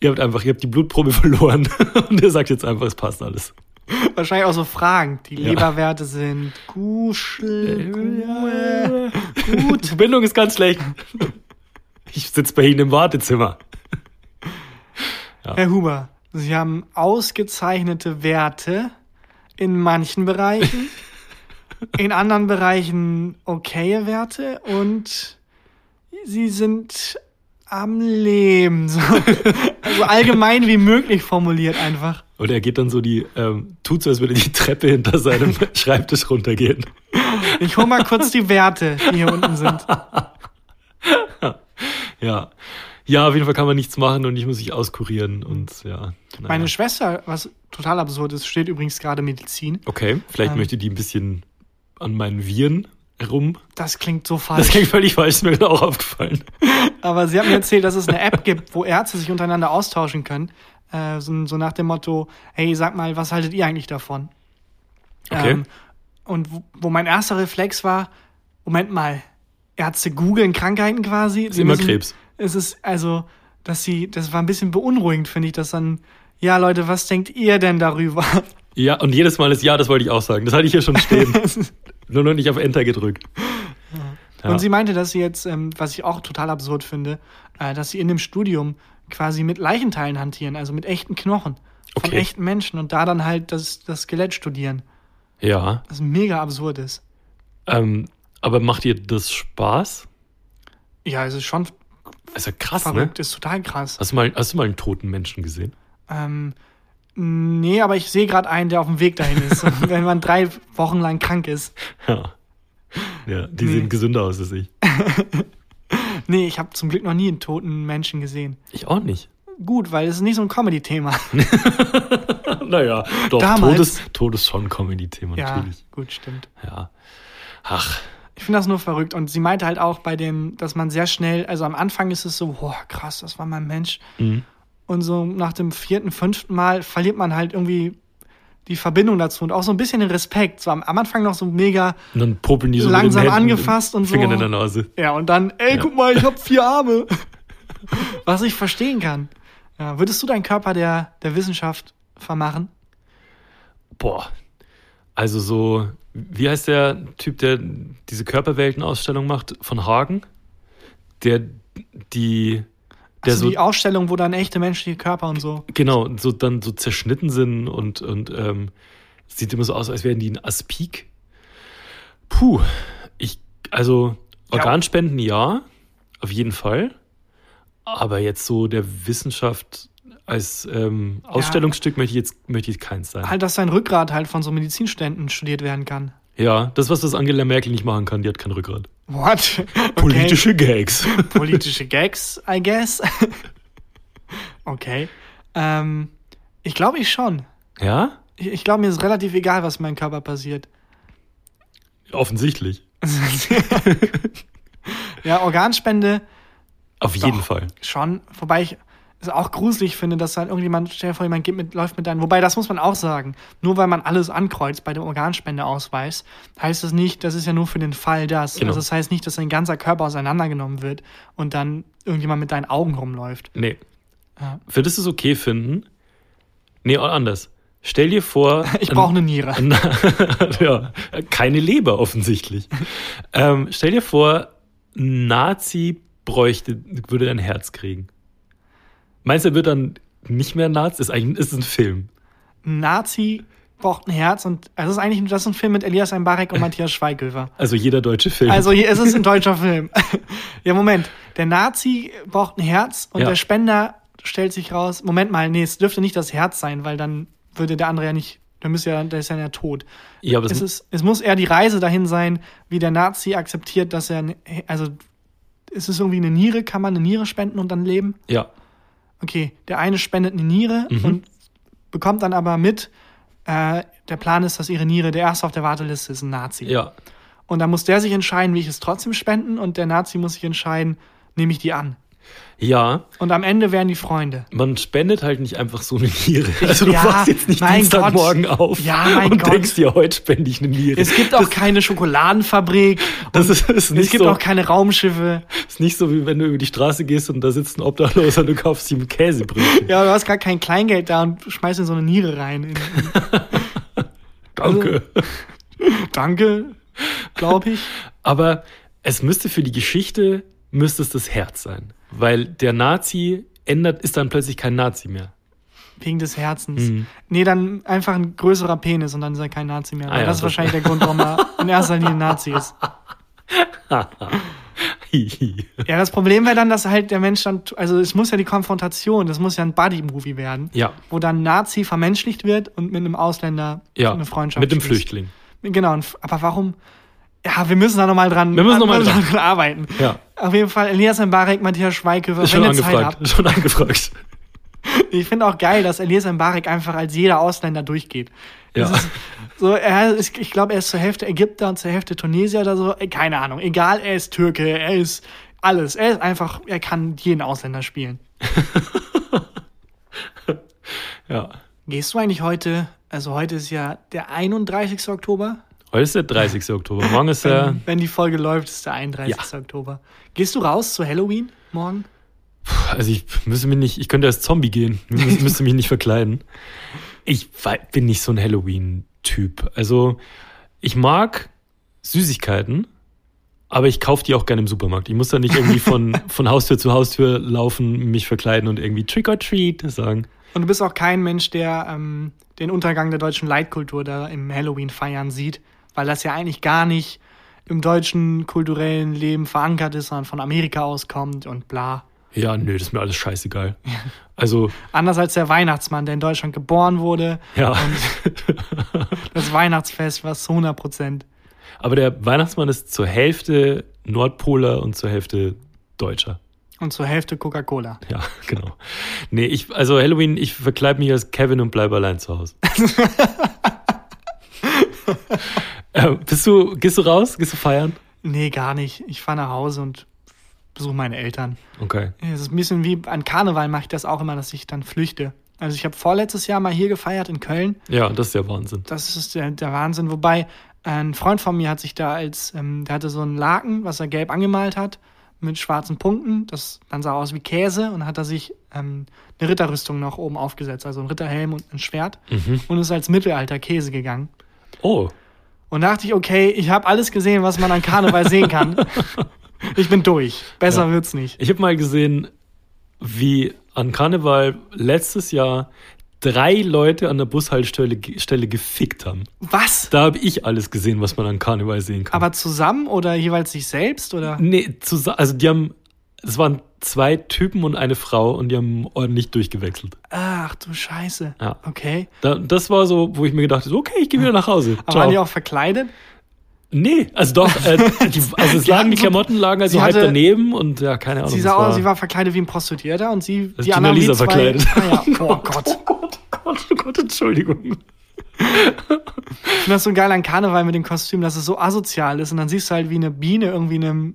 Speaker 2: Ihr habt einfach, ihr habt die Blutprobe [laughs] verloren und ihr sagt jetzt einfach, es passt alles. [laughs]
Speaker 1: Wahrscheinlich auch so Fragen. Die Leberwerte sind Kuschel, Kuh,
Speaker 2: Gut. [laughs] Die Verbindung ist ganz schlecht. Ich sitze bei Ihnen im Wartezimmer.
Speaker 1: Herr Huber, Sie haben ausgezeichnete Werte in manchen Bereichen, [laughs] in anderen Bereichen okaye Werte und Sie sind am Leben. [laughs] So. Also allgemein wie möglich formuliert einfach.
Speaker 2: Und er geht dann so die, ähm, tut so, als würde die Treppe hinter seinem [laughs] Schreibtisch runtergehen.
Speaker 1: Ich hol mal kurz die Werte, die hier unten sind. [laughs]
Speaker 2: Ja. Ja, auf jeden Fall kann man nichts machen und ich muss mich auskurieren und ja. naja.
Speaker 1: Meine Schwester, was total absurd ist, steht übrigens gerade Medizin.
Speaker 2: Okay, vielleicht
Speaker 1: Ähm.
Speaker 2: möchte die ein bisschen an meinen Viren herum.
Speaker 1: Das klingt so
Speaker 2: Das
Speaker 1: falsch.
Speaker 2: klingt völlig falsch, ist mir auch aufgefallen.
Speaker 1: Aber sie hat mir erzählt, dass es eine App gibt, wo Ärzte sich untereinander austauschen können. Äh, so, so nach dem Motto, hey, sag mal, was haltet ihr eigentlich davon?
Speaker 2: Okay.
Speaker 1: Ähm, und wo, wo mein erster Reflex war, Moment mal, Ärzte googeln Krankheiten quasi.
Speaker 2: Ist immer Krebs.
Speaker 1: Es ist also, dass sie, das war ein bisschen beunruhigend, finde ich, dass dann, ja Leute, was denkt ihr denn darüber?
Speaker 2: Ja, und jedes Mal ist ja, das wollte ich auch sagen. Das hatte ich hier schon [laughs] stehen. Nur noch nicht auf Enter gedrückt. Ja.
Speaker 1: Und sie meinte, dass sie jetzt, ähm, was ich auch total absurd finde, äh, dass sie in dem Studium quasi mit Leichenteilen hantieren, also mit echten Knochen von
Speaker 2: Okay.
Speaker 1: echten Menschen und da dann halt das, das Skelett studieren.
Speaker 2: Ja.
Speaker 1: Was mega absurd ist.
Speaker 2: Ähm, aber macht dir das Spaß?
Speaker 1: Ja, es ist schon
Speaker 2: ist ja krass,
Speaker 1: verrückt,
Speaker 2: ne?
Speaker 1: ist total krass.
Speaker 2: Hast du, mal, hast du mal einen toten Menschen gesehen?
Speaker 1: Ähm, nee, aber ich sehe gerade einen, der auf dem Weg dahin ist. [laughs] Wenn man drei Wochen lang krank ist.
Speaker 2: Ja. Ja, die
Speaker 1: Nee.
Speaker 2: sehen gesünder aus als ich. [laughs]
Speaker 1: Nee, ich habe zum Glück noch nie einen toten Menschen gesehen.
Speaker 2: Ich auch nicht.
Speaker 1: Gut, weil es ist nicht so ein Comedy-Thema. [laughs]
Speaker 2: Naja, doch,
Speaker 1: Damals-
Speaker 2: Todes, Todes schon Comedy-Thema,
Speaker 1: Ja,
Speaker 2: natürlich.
Speaker 1: gut, stimmt.
Speaker 2: Ja. Ach,
Speaker 1: Ich finde das nur verrückt. Und sie meinte halt auch bei dem, dass man sehr schnell, also am Anfang ist es so, boah, krass, das war mein Mensch.
Speaker 2: Mhm.
Speaker 1: Und so nach dem vierten, fünften Mal verliert man halt irgendwie die Verbindung dazu und auch so ein bisschen den Respekt. So am, am Anfang noch so mega,
Speaker 2: und dann popeln die so
Speaker 1: Langsam
Speaker 2: mit
Speaker 1: angefasst und so.
Speaker 2: Fingern in der Nase.
Speaker 1: ja, und dann, ey,
Speaker 2: Ja.
Speaker 1: guck mal, ich hab vier Arme. [laughs] Was ich verstehen kann. Ja, würdest du deinen Körper der, der Wissenschaft vermachen?
Speaker 2: Boah. Also so, wie heißt der Typ, der diese Körperweltenausstellung macht von Hagen? Der die der
Speaker 1: Also
Speaker 2: so
Speaker 1: die Ausstellung, wo dann echte menschliche Körper und so.
Speaker 2: genau so dann so zerschnitten sind und und ähm, sieht immer so aus, als wären die ein Aspik. Puh, ich also
Speaker 1: Ja.
Speaker 2: Organspenden ja, auf jeden Fall. Aber jetzt so der Wissenschaft als ähm, Ausstellungsstück möchte ich jetzt möchte ich keins sein.
Speaker 1: Halt, dass sein Rückgrat halt von so Medizinständen studiert werden kann.
Speaker 2: Ja, das was das Angela Merkel nicht machen kann, die hat kein Rückgrat.
Speaker 1: What? [laughs] Okay.
Speaker 2: Politische Gags. [laughs]
Speaker 1: Politische Gags, I guess. [laughs] okay. Ähm, ich glaube ich schon.
Speaker 2: Ja?
Speaker 1: Ich, ich glaube, mir ist relativ egal, was in meinem Körper passiert.
Speaker 2: Offensichtlich.
Speaker 1: ja, Organspende
Speaker 2: Auf jeden
Speaker 1: Doch.
Speaker 2: Fall.
Speaker 1: schon. Wobei ich es auch gruselig finde, dass dann irgendjemand, stell dir vor, jemand geht mit, läuft mit deinem. Wobei, das muss man auch sagen. Nur weil man alles ankreuzt bei dem Organspendeausweis, heißt das nicht, das ist ja nur für den Fall das.
Speaker 2: Genau.
Speaker 1: Also das heißt nicht, dass dein ganzer Körper auseinandergenommen wird und dann irgendjemand mit deinen Augen rumläuft.
Speaker 2: Nee.
Speaker 1: Ja.
Speaker 2: Würdest du es okay finden? Nee, anders. Stell dir vor. [laughs]
Speaker 1: Ich brauche eine Niere. [laughs]
Speaker 2: ja, keine Leber offensichtlich. ähm, stell dir vor, ein Nazi bräuchte, würde dein Herz kriegen. Meinst du, er wird dann nicht mehr Nazi? Ist eigentlich ist ein Film.
Speaker 1: Ein Nazi braucht ein Herz und also es ist eigentlich das ist ein Film mit Elias Mbarek und Matthias Schweighöfer. [laughs]
Speaker 2: Also jeder deutsche Film.
Speaker 1: Also hier ist es ein [laughs] deutscher Film. [laughs] ja, Moment. Der Nazi braucht ein Herz und
Speaker 2: Ja.
Speaker 1: der Spender stellt sich raus. Moment mal, nee, es dürfte nicht das Herz sein, weil dann würde der andere ja nicht, der müsste ja, der ist ja tot.
Speaker 2: ja, aber es,
Speaker 1: Es, ist, es muss eher die Reise dahin sein, wie der Nazi akzeptiert, dass er, also ist es irgendwie eine Niere, kann man eine Niere spenden und dann leben?
Speaker 2: ja,
Speaker 1: Okay, der eine spendet eine Niere
Speaker 2: Mhm.
Speaker 1: und bekommt dann aber mit, äh, der Plan ist, dass ihre Niere der erste auf der Warteliste ist, ein Nazi.
Speaker 2: ja,
Speaker 1: Und dann muss der sich entscheiden, will ich es trotzdem spenden und der Nazi muss sich entscheiden, nehme ich die an.
Speaker 2: Ja,
Speaker 1: Und am Ende wären die Freunde.
Speaker 2: man spendet halt nicht einfach so eine Niere. Also du
Speaker 1: ja,
Speaker 2: wachst jetzt nicht Dienstagmorgen
Speaker 1: Gott.
Speaker 2: auf
Speaker 1: Ja,
Speaker 2: und
Speaker 1: Gott.
Speaker 2: denkst dir, heute spende ich eine Niere.
Speaker 1: Es gibt auch keine Schokoladenfabrik.
Speaker 2: das ist, ist,
Speaker 1: es
Speaker 2: nicht
Speaker 1: gibt
Speaker 2: so,
Speaker 1: auch keine Raumschiffe.
Speaker 2: ist nicht so, wie wenn du über die Straße gehst und da sitzt ein Obdachloser und du kaufst ihm Käsebrötchen.
Speaker 1: Ja, du hast gar kein Kleingeld da und schmeißt in so eine Niere rein. In, in, [laughs]
Speaker 2: Danke.
Speaker 1: danke, glaube ich.
Speaker 2: Aber es müsste für die Geschichte, müsste es das Herz sein. Weil der Nazi ändert, ist dann plötzlich kein Nazi mehr.
Speaker 1: Wegen des Herzens.
Speaker 2: Mhm.
Speaker 1: Nee, dann einfach ein größerer Penis und dann ist er kein Nazi mehr.
Speaker 2: Ah ja,
Speaker 1: das ist wahrscheinlich der Grund, warum er [laughs] in erster Linie Nazi ist. [laughs] Ja, das Problem wäre dann, dass halt der Mensch dann, also es muss ja die Konfrontation, das muss ja ein Buddy-Movie werden,
Speaker 2: ja,
Speaker 1: wo dann Nazi vermenschlicht wird und mit einem Ausländer
Speaker 2: ja.
Speaker 1: eine Freundschaft
Speaker 2: Mit dem
Speaker 1: schließt.
Speaker 2: Flüchtling.
Speaker 1: Genau, aber warum? Ja, wir müssen da nochmal dran,
Speaker 2: Wir müssen noch mal [laughs] dran.
Speaker 1: arbeiten.
Speaker 2: Ja.
Speaker 1: Auf jeden Fall, Elias Mbarek, Matthias Schweighöfer,
Speaker 2: Ist
Speaker 1: wenn
Speaker 2: schon
Speaker 1: ihr Zeit
Speaker 2: angefragt.
Speaker 1: habt. [laughs]
Speaker 2: Schon angefragt.
Speaker 1: Ich finde auch geil, dass Elias Mbarek einfach als jeder Ausländer durchgeht. Das
Speaker 2: Ja.
Speaker 1: ist so, er ist, ich glaube, er ist zur Hälfte Ägypter und zur Hälfte Tunesier oder so. Keine Ahnung. Egal, er ist Türke, er ist alles. Er ist einfach, er kann jeden Ausländer spielen. [laughs]
Speaker 2: Ja.
Speaker 1: Gehst du eigentlich heute, also heute ist ja der 31. Oktober.
Speaker 2: Heute ist der 30. Oktober. Morgen ist der.
Speaker 1: Wenn, wenn die Folge läuft, ist der 31. Oktober. Gehst du raus zu Halloween morgen?
Speaker 2: Also ich müsste mich nicht, ich könnte als Zombie gehen. Ich müsste, [laughs] mich nicht verkleiden. Ich bin nicht so ein Halloween-Typ. Also ich mag Süßigkeiten, aber ich kaufe die auch gerne im Supermarkt. Ich muss da nicht irgendwie von, [laughs] von Haustür zu Haustür laufen, mich verkleiden und irgendwie Trick or Treat sagen.
Speaker 1: Und du bist auch kein Mensch, der ähm, den Untergang der deutschen Leitkultur da im Halloween-Feiern sieht, weil das ja eigentlich gar nicht im deutschen kulturellen Leben verankert ist, sondern von Amerika auskommt und bla.
Speaker 2: Ja, nö, das ist mir alles scheißegal. Also, [laughs]
Speaker 1: Anders als der Weihnachtsmann, der in Deutschland geboren wurde.
Speaker 2: ja. [laughs]
Speaker 1: Das Weihnachtsfest war zu 100 Prozent.
Speaker 2: Aber der Weihnachtsmann ist zur Hälfte Nordpoler und zur Hälfte Deutscher.
Speaker 1: Und zur Hälfte Coca-Cola.
Speaker 2: Ja, genau. Nee, ich, also Halloween, ich verkleide mich als Kevin und bleibe allein zu Hause. [laughs] äh, bist du, gehst du raus? Gehst du feiern?
Speaker 1: Nee, gar nicht. Ich fahre nach Hause und besuche meine Eltern.
Speaker 2: Okay.
Speaker 1: Es ist ein bisschen wie an Karneval mache ich das auch immer, dass ich dann flüchte. Also ich habe vorletztes Jahr mal hier gefeiert in Köln.
Speaker 2: Ja, das ist ja Wahnsinn.
Speaker 1: Das ist der, der Wahnsinn. Wobei ein Freund von mir hat sich da als, ähm, der hatte so einen Laken, was er gelb angemalt hat, mit schwarzen Punkten. Das dann sah aus wie Käse und hat er sich ähm, eine Ritterrüstung noch oben aufgesetzt, also ein Ritterhelm und ein Schwert
Speaker 2: Mhm.
Speaker 1: und ist als Mittelalter Käse gegangen.
Speaker 2: Oh,
Speaker 1: Und dachte ich, okay, ich habe alles gesehen, was man an Karneval sehen kann. [laughs] Ich bin durch. Besser
Speaker 2: Ja.
Speaker 1: wird's nicht.
Speaker 2: ich habe mal gesehen, wie an Karneval letztes Jahr drei Leute an der Bushaltestelle Stelle gefickt haben.
Speaker 1: Was?
Speaker 2: Da habe ich alles gesehen, was man an Karneval sehen kann.
Speaker 1: Aber zusammen oder jeweils sich selbst oder?
Speaker 2: Nee, zusa- also die haben, es waren zwei Typen und eine Frau und die haben ordentlich durchgewechselt.
Speaker 1: Ach du Scheiße.
Speaker 2: Ja.
Speaker 1: Okay.
Speaker 2: Da, das war so, wo ich mir gedacht habe, okay, ich gehe wieder nach Hause.
Speaker 1: Aber waren die auch verkleidet?
Speaker 2: Nee, also doch, äh, [laughs] die, also es lagen die Klamotten lagen also halb
Speaker 1: hatte-
Speaker 2: daneben und ja, keine Ahnung.
Speaker 1: Sie sah
Speaker 2: war,
Speaker 1: aus, sie war verkleidet wie ein Prostituierter und sie,
Speaker 2: ist
Speaker 1: die anderen
Speaker 2: Lisa
Speaker 1: zwei,
Speaker 2: verkleidet.
Speaker 1: Ah, ja. [laughs] Oh Gott.
Speaker 2: Oh Gott, oh Gott, oh Gott, Entschuldigung.
Speaker 1: Ich finde das so geil an Karneval mit dem Kostüm, dass es so asozial ist und dann siehst du halt wie eine Biene irgendwie einem, einem,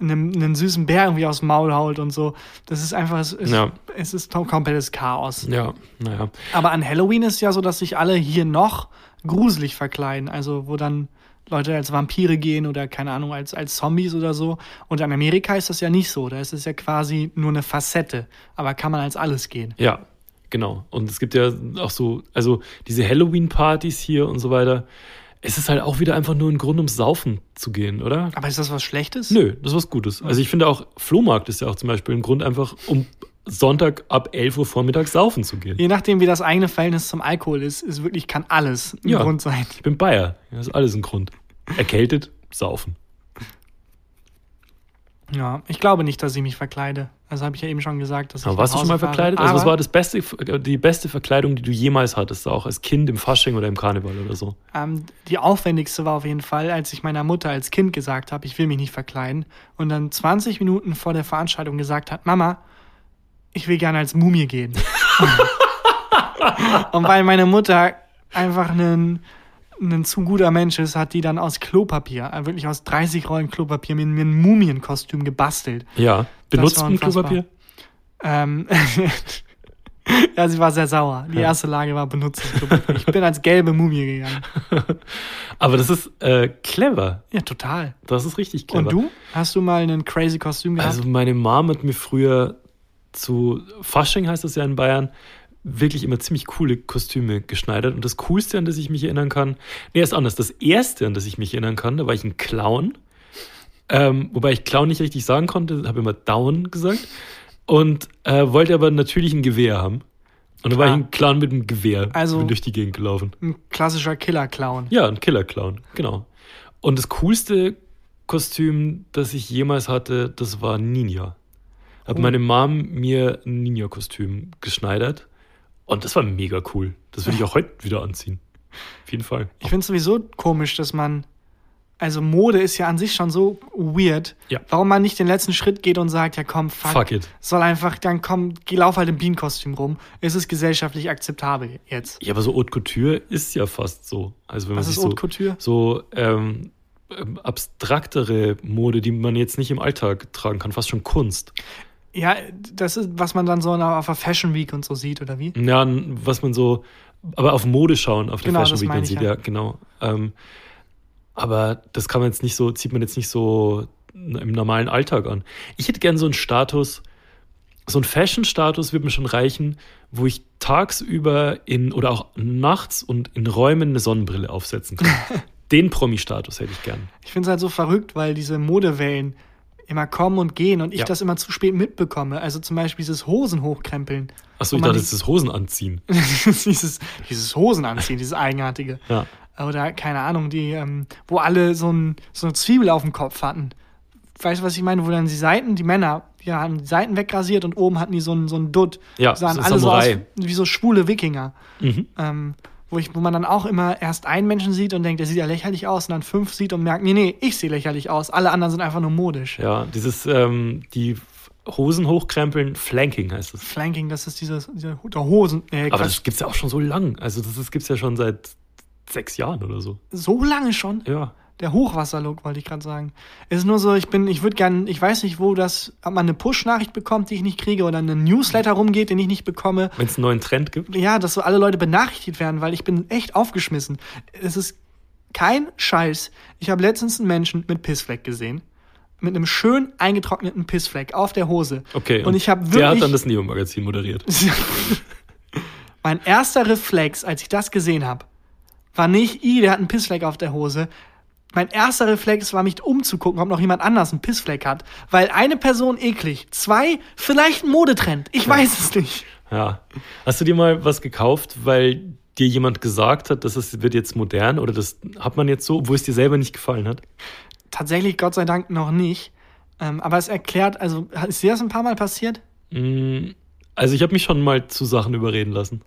Speaker 1: einen süßen Bär irgendwie aus dem Maul haut und so. Das ist einfach, es ist,
Speaker 2: Ja.
Speaker 1: es ist komplettes Chaos.
Speaker 2: Ja, naja.
Speaker 1: Aber an Halloween ist ja so, dass sich alle hier noch gruselig verkleiden. Also, wo dann Leute als Vampire gehen oder keine Ahnung, als, als Zombies oder so. Und in Amerika ist das ja nicht so. Da ist es ja quasi nur eine Facette. Aber kann man als alles gehen.
Speaker 2: Ja, genau. Und es gibt ja auch so, also diese Halloween-Partys hier und so weiter. Es ist halt auch wieder einfach nur ein Grund, ums Saufen zu gehen, oder?
Speaker 1: Aber ist das was Schlechtes?
Speaker 2: Nö, das ist was Gutes. Also ich finde auch, Flohmarkt ist ja auch zum Beispiel ein Grund, einfach um Sonntag ab 11 Uhr vormittags saufen zu gehen.
Speaker 1: Je nachdem, wie das eigene Verhältnis zum Alkohol ist, ist wirklich, kann alles ein
Speaker 2: Ja.
Speaker 1: Grund sein.
Speaker 2: Ich bin Bayer. Das ist alles ein Grund. Erkältet, saufen.
Speaker 1: Ja, ich glaube nicht, dass ich mich verkleide. Also habe ich ja eben schon gesagt, dass ich
Speaker 2: Aber warst du schon mal
Speaker 1: fahre.
Speaker 2: verkleidet? Also was war das beste, die beste Verkleidung, die du jemals hattest, auch als Kind im Fasching oder im Karneval oder so?
Speaker 1: Ähm, die aufwendigste war auf jeden Fall, als ich meiner Mutter als Kind gesagt habe, ich will mich nicht verkleiden. Und dann 20 Minuten vor der Veranstaltung gesagt hat, Mama, ich will gerne als Mumie gehen. [laughs] und weil meine Mutter einfach einen ein zu guter Mensch ist, hat die dann aus Klopapier, äh, wirklich aus 30 Rollen Klopapier, mir, mir ein Mumienkostüm gebastelt.
Speaker 2: Ja. Benutzt man. Klopapier?
Speaker 1: Ähm, [laughs] ja, sie war sehr sauer. Die erste Lage war Klopapier. Ich bin als gelbe Mumie gegangen. [laughs]
Speaker 2: Aber das ist äh, clever.
Speaker 1: Ja, total.
Speaker 2: Das ist richtig clever.
Speaker 1: Und du? Hast du mal ein crazy Kostüm gehabt?
Speaker 2: Also meine Mom hat mir früher zu Fasching heißt das ja in Bayern wirklich immer ziemlich coole Kostüme geschneidert und das coolste an das ich mich erinnern kann, nee, ist anders, das erste an das ich mich erinnern kann, da war ich ein Clown. Ähm, wobei ich Clown nicht richtig sagen konnte, habe immer Down gesagt und äh, wollte aber natürlich ein Gewehr haben. Und da war ich
Speaker 1: Klar.
Speaker 2: ein Clown mit einem Gewehr.
Speaker 1: Also-
Speaker 2: bin durch die Gegend gelaufen.
Speaker 1: ein klassischer Killer-Clown.
Speaker 2: Ja, ein Killer-Clown, genau. Und das coolste Kostüm, das ich jemals hatte, das war Ninja. Hat
Speaker 1: Oh.
Speaker 2: meine Mom mir ein Ninja-Kostüm geschneidert. Und das war mega cool. Das würde ich auch heute wieder anziehen. Auf jeden Fall.
Speaker 1: Ich finde es sowieso komisch, dass man. Also Mode ist ja an sich schon so weird.
Speaker 2: Ja.
Speaker 1: Warum man nicht den letzten Schritt geht und sagt, ja komm, fuck,
Speaker 2: Fuck it.
Speaker 1: soll einfach, dann komm, geh, lauf halt im Bienenkostüm rum. Es ist gesellschaftlich akzeptabel jetzt.
Speaker 2: Ja, aber so Haute Couture ist ja fast so. Also wenn man
Speaker 1: Was ist
Speaker 2: sich
Speaker 1: Haute
Speaker 2: so,
Speaker 1: Couture?
Speaker 2: so ähm, ähm, abstraktere Mode, die man jetzt nicht im Alltag tragen kann, fast schon Kunst.
Speaker 1: Ja, das ist, was man dann so auf der Fashion Week und so sieht, oder wie?
Speaker 2: Ja, was man so, aber auf Mode schauen, auf der
Speaker 1: Genau,
Speaker 2: Fashion Week dann sieht,
Speaker 1: ja.
Speaker 2: ja, genau. Ähm, aber das kann man jetzt nicht so, zieht man jetzt nicht so im normalen Alltag an. Ich hätte gern so einen Status, so einen Fashion-Status würde mir schon reichen, wo ich tagsüber in oder auch nachts und in Räumen eine Sonnenbrille aufsetzen kann. [laughs] Den Promi-Status hätte ich gern.
Speaker 1: Ich finde es halt so verrückt, weil diese Modewellen immer kommen und gehen und ich
Speaker 2: Ja.
Speaker 1: das immer zu spät mitbekomme. Also zum Beispiel dieses Hosen hochkrempeln.
Speaker 2: Achso, ich dachte, das ist Hosen anziehen. [laughs]
Speaker 1: dieses, dieses Hosenanziehen, dieses Eigenartige.
Speaker 2: Ja.
Speaker 1: Oder keine Ahnung, die, ähm, wo alle so, ein, so eine Zwiebel auf dem Kopf hatten. Weißt du, was ich meine? Wo dann die Seiten, die Männer, die haben die Seiten wegrasiert und oben hatten die so einen, so einen Dutt.
Speaker 2: Ja,
Speaker 1: sahen
Speaker 2: so
Speaker 1: alle so aus
Speaker 2: Samurai.
Speaker 1: wie so schwule Wikinger.
Speaker 2: Mhm.
Speaker 1: Ähm, wo, ich, wo man dann auch immer erst einen Menschen sieht und denkt, der sieht ja lächerlich aus, und dann fünf sieht und merkt, nee, nee, ich sehe lächerlich aus. Alle anderen sind einfach nur modisch.
Speaker 2: Ja, dieses, ähm, die Hosen hochkrempeln, Flanking heißt es.
Speaker 1: Flanking, das ist dieser, dieser der Hosen. Äh,
Speaker 2: Aber
Speaker 1: Quatsch.
Speaker 2: das gibt's ja auch schon so lang. Also das, das gibt's ja schon seit sechs Jahren oder so.
Speaker 1: so lange schon.
Speaker 2: Ja.
Speaker 1: Der Hochwasserlook, wollte ich gerade sagen. Es ist nur so, ich bin, ich würde gern, ich weiß nicht, wo das, ob man eine Push-Nachricht bekommt, die ich nicht kriege, oder ein Newsletter rumgeht, den ich nicht bekomme.
Speaker 2: Wenn es einen neuen Trend gibt.
Speaker 1: Ja, dass so alle Leute benachrichtigt werden, weil ich bin echt aufgeschmissen. Es ist kein Scheiß. Ich habe letztens einen Menschen mit Pissfleck gesehen. Mit einem schön eingetrockneten Pissfleck auf der Hose.
Speaker 2: Okay.
Speaker 1: Und ich habe
Speaker 2: Der hat
Speaker 1: wirklich.
Speaker 2: dann das Neo-Magazin moderiert. [laughs]
Speaker 1: mein erster Reflex, als ich das gesehen habe, war nicht, i, der hat einen Pissfleck auf der Hose. Mein erster Reflex war, mich umzugucken, ob noch jemand anders einen Pissfleck hat. Weil eine Person eklig, zwei, vielleicht ein Modetrend. Ich weiß es nicht.
Speaker 2: Ja. Hast du dir mal was gekauft, weil dir jemand gesagt hat, dass es wird jetzt modern oder das hat man jetzt so, wo es dir selber nicht gefallen hat?
Speaker 1: Tatsächlich, Gott sei Dank, noch nicht. Ähm, aber es erklärt, also, ist dir das ein paar Mal passiert?
Speaker 2: Mm, Also ich habe mich schon mal zu Sachen überreden lassen.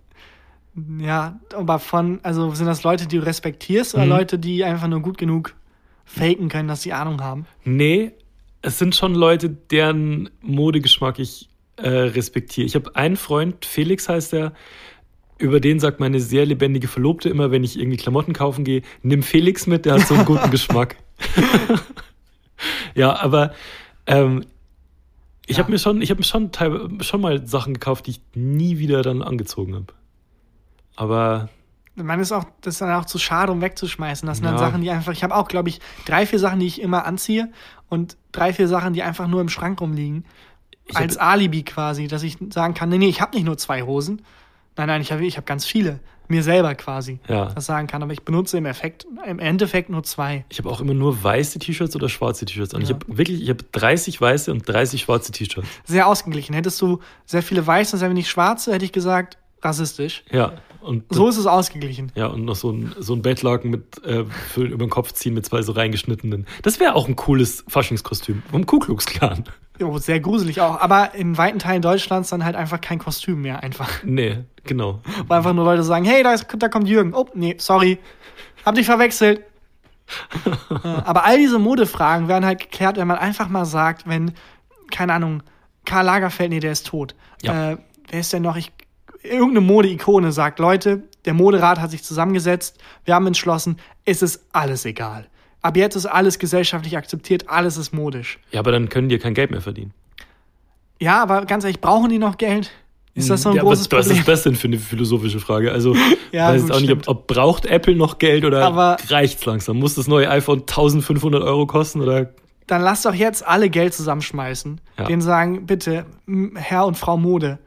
Speaker 1: Ja, aber von, also sind das Leute, die du respektierst oder
Speaker 2: Mhm.
Speaker 1: Leute, die einfach nur gut genug faken können, dass sie Ahnung haben?
Speaker 2: Nee, es sind schon Leute, deren Modegeschmack ich äh, respektiere. Ich habe einen Freund, Felix heißt er, über den sagt meine sehr lebendige Verlobte immer, wenn ich irgendwie Klamotten kaufen gehe, nimm Felix mit, der hat so einen guten [laughs] Geschmack. ja, aber ähm, ich
Speaker 1: Ja.
Speaker 2: habe mir schon, ich habe mir schon, schon mal Sachen gekauft, die ich nie wieder dann angezogen habe. Aber
Speaker 1: Man ist auch, das ist dann auch zu schade, um wegzuschmeißen. Das sind dann
Speaker 2: Ja.
Speaker 1: Sachen, die einfach, ich habe auch, glaube ich, drei, vier Sachen, die ich immer anziehe und drei, vier Sachen, die einfach nur im Schrank rumliegen.
Speaker 2: ich
Speaker 1: als
Speaker 2: hab,
Speaker 1: Alibi quasi, dass ich sagen kann, nee, nee, ich habe nicht nur zwei Hosen. Nein, nein, ich habe ich hab ganz viele. Mir selber quasi.
Speaker 2: Ja.
Speaker 1: Das sagen kann, aber ich benutze im Effekt, im Endeffekt nur zwei.
Speaker 2: ich habe auch immer nur weiße T-Shirts oder schwarze T-Shirts an. Ich
Speaker 1: Ja.
Speaker 2: habe wirklich, ich habe 30 weiße und 30 schwarze T-Shirts.
Speaker 1: Sehr ausgeglichen. Hättest du sehr viele weiße und sehr wenig schwarze, hätte ich gesagt, rassistisch.
Speaker 2: Ja, und
Speaker 1: So ist es ausgeglichen.
Speaker 2: Ja, und noch so ein, so ein Bettlaken mit äh, für, über den Kopf ziehen mit zwei so reingeschnittenen. Das wäre auch ein cooles Faschingskostüm vom Ku Klux Klan.
Speaker 1: Jo, sehr gruselig auch. Aber in weiten Teilen Deutschlands dann halt einfach kein Kostüm mehr einfach.
Speaker 2: Nee, genau.
Speaker 1: Wo einfach nur Leute sagen, hey, da, ist, da kommt Jürgen. Oh, nee, sorry. Hab dich verwechselt. Äh, Aber all diese Modefragen werden halt geklärt, wenn man einfach mal sagt, wenn, keine Ahnung, Karl Lagerfeld, nee, der ist tot.
Speaker 2: Ja.
Speaker 1: Äh, wer ist denn noch? Ich, irgendeine Mode-Ikone sagt, Leute, der Moderat hat sich zusammengesetzt, wir haben entschlossen, es ist alles egal. Ab jetzt ist alles gesellschaftlich akzeptiert, alles ist modisch.
Speaker 2: Ja, aber dann können die kein Geld mehr verdienen.
Speaker 1: Ja, aber ganz ehrlich, brauchen die noch Geld? Ist das so ein
Speaker 2: ja,
Speaker 1: großes
Speaker 2: was, was
Speaker 1: Problem?
Speaker 2: ist das denn für eine philosophische Frage? Also, [laughs]
Speaker 1: Ja,
Speaker 2: weiß
Speaker 1: gut,
Speaker 2: jetzt auch nicht, ob, ob braucht Apple noch Geld oder
Speaker 1: Aber-
Speaker 2: reicht's langsam? Muss das neue iPhone 1500 Euro kosten oder?
Speaker 1: Dann lass doch jetzt alle Geld zusammenschmeißen.
Speaker 2: Ja.
Speaker 1: Denen sagen, bitte, Herr und Frau Mode,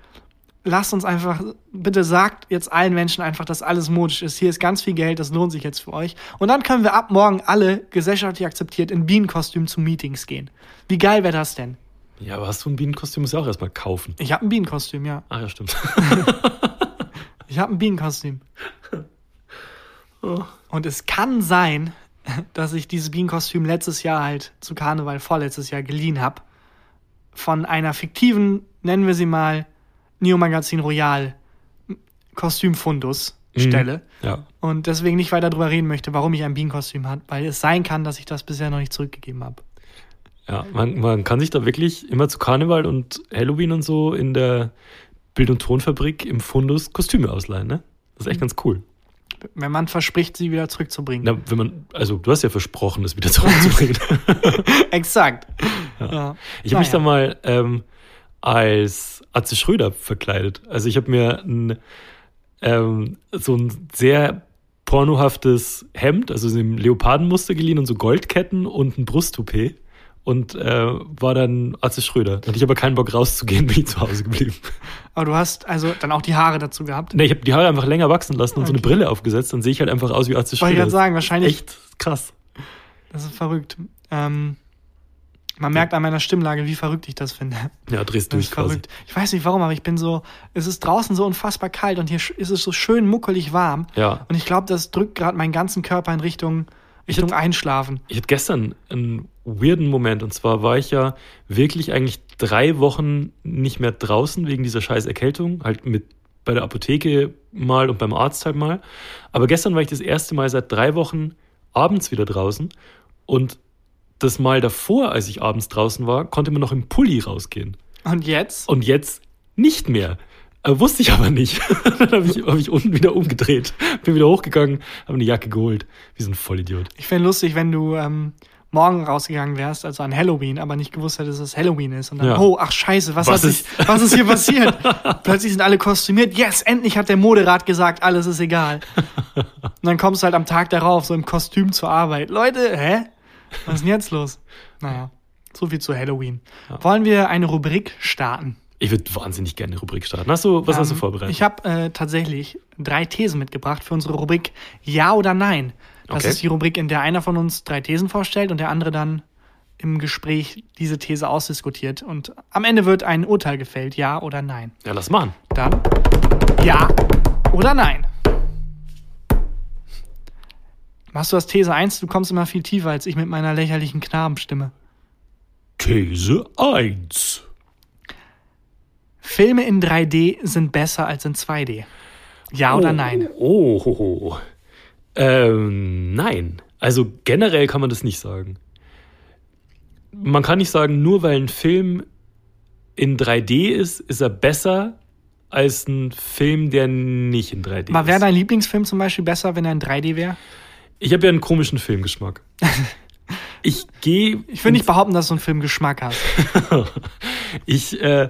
Speaker 1: lasst uns einfach, bitte sagt jetzt allen Menschen einfach, dass alles modisch ist. Hier ist ganz viel Geld, das lohnt sich jetzt für euch. Und dann können wir ab morgen alle gesellschaftlich akzeptiert in Bienenkostüm zu Meetings gehen. Wie geil wäre das denn?
Speaker 2: Ja, aber hast du ein Bienenkostüm, musst du ja auch erstmal kaufen.
Speaker 1: Ich habe ein Bienenkostüm, ja.
Speaker 2: Ach ja, stimmt. [laughs]
Speaker 1: Ich habe ein Bienenkostüm. Und es kann sein, dass ich dieses Bienenkostüm letztes Jahr halt zu Karneval vorletztes Jahr geliehen habe. Von einer fiktiven, nennen wir sie mal, Neo Magazin Royal Kostümfundus Stelle.
Speaker 2: Ja.
Speaker 1: Und deswegen nicht weiter drüber reden möchte, warum ich ein Bienenkostüm habe, weil es sein kann, dass ich das bisher noch nicht zurückgegeben habe.
Speaker 2: Ja, man, man kann sich da wirklich immer zu Karneval und Halloween und so in der Bild- und Tonfabrik im Fundus Kostüme ausleihen, ne? Das ist echt ganz cool.
Speaker 1: Wenn man verspricht, sie wieder zurückzubringen.
Speaker 2: Na, wenn man, also du hast ja versprochen, das wieder zurückzubringen. [laughs]
Speaker 1: Exakt. Ja.
Speaker 2: Ich habe mich da mal ähm, als Atze Schröder verkleidet. Also ich habe mir ein, ähm, so ein sehr pornohaftes Hemd, also so im Leopardenmuster geliehen und so Goldketten und ein Brusttoupet und äh, war dann Atze Schröder. Da hatte ich aber keinen Bock rauszugehen, [laughs] bin ich zu Hause geblieben.
Speaker 1: Aber du hast also dann auch die Haare dazu gehabt.
Speaker 2: Ne, ich habe die Haare einfach länger wachsen lassen und so eine
Speaker 1: Okay.
Speaker 2: Brille aufgesetzt, dann sehe ich halt einfach aus wie Atze
Speaker 1: Wollte ich
Speaker 2: Schröder.
Speaker 1: gerade sagen, wahrscheinlich.
Speaker 2: Echt krass.
Speaker 1: Das ist verrückt. Ähm, man merkt an meiner Stimmlage, wie verrückt ich das finde.
Speaker 2: Ja, drehst
Speaker 1: Das
Speaker 2: durch
Speaker 1: ist
Speaker 2: quasi.
Speaker 1: verrückt. Ich weiß nicht warum, aber ich bin so, es ist draußen so unfassbar kalt und hier ist es so schön muckelig warm.
Speaker 2: Ja.
Speaker 1: Und ich glaube, das drückt gerade meinen ganzen Körper in Richtung, Richtung Einschlafen.
Speaker 2: Ich hatte gestern einen weirden Moment und zwar war ich ja wirklich eigentlich drei Wochen nicht mehr draußen wegen dieser scheiß Erkältung, halt mit bei der Apotheke mal und beim Arzt halt mal. Aber gestern war ich das erste Mal seit drei Wochen abends wieder draußen und das Mal davor, als ich abends draußen war, konnte man noch im Pulli rausgehen.
Speaker 1: Und jetzt?
Speaker 2: Und jetzt nicht mehr. Äh, wusste ich aber nicht. [laughs] Dann habe ich, hab ich unten wieder umgedreht, bin wieder hochgegangen, habe eine Jacke geholt. Wie so ein Vollidiot.
Speaker 1: Ich fände lustig, wenn du ähm, morgen rausgegangen wärst, also an Halloween, aber nicht gewusst hättest, dass es Halloween ist. Und dann,
Speaker 2: Ja.
Speaker 1: oh, ach scheiße, was,
Speaker 2: Was ist-
Speaker 1: sich, was ist hier passiert? [laughs] Plötzlich sind alle kostümiert. Yes, endlich hat der Moderat gesagt, alles ist egal. [laughs] Und dann kommst du halt am Tag darauf so im Kostüm zur Arbeit. Leute, hä? Was ist denn jetzt los? Naja, so viel zu Halloween. Wollen wir eine Rubrik starten?
Speaker 2: Ich würde wahnsinnig gerne eine Rubrik starten. Hast du, was hast du
Speaker 1: Ähm,
Speaker 2: vorbereitet?
Speaker 1: Ich habe äh, tatsächlich drei Thesen mitgebracht für unsere Rubrik Ja oder Nein. Das
Speaker 2: Okay.
Speaker 1: ist die Rubrik, in der einer von uns drei Thesen vorstellt und der andere dann im Gespräch diese These ausdiskutiert. Und am Ende wird ein Urteil gefällt, ja oder nein.
Speaker 2: ja, lass machen.
Speaker 1: Dann ja oder nein. Machst du das These 1? Du kommst immer viel tiefer als ich mit meiner lächerlichen Knabenstimme.
Speaker 2: These 1.
Speaker 1: Filme in 3D sind besser als in 2D. Ja oder nein?
Speaker 2: Oh, ho, ho. Ähm, nein. Also generell kann man das nicht sagen. Man kann nicht sagen, nur weil ein Film in 3D ist, ist er besser als ein Film, der nicht in 3D
Speaker 1: Aber wäre
Speaker 2: ist.
Speaker 1: dein Lieblingsfilm zum Beispiel besser, wenn er in 3D wäre?
Speaker 2: Ich habe ja einen komischen Filmgeschmack. [laughs] Ich gehe.
Speaker 1: Ich will nicht behaupten, dass du einen Film Geschmack hast. [laughs]
Speaker 2: Ich äh,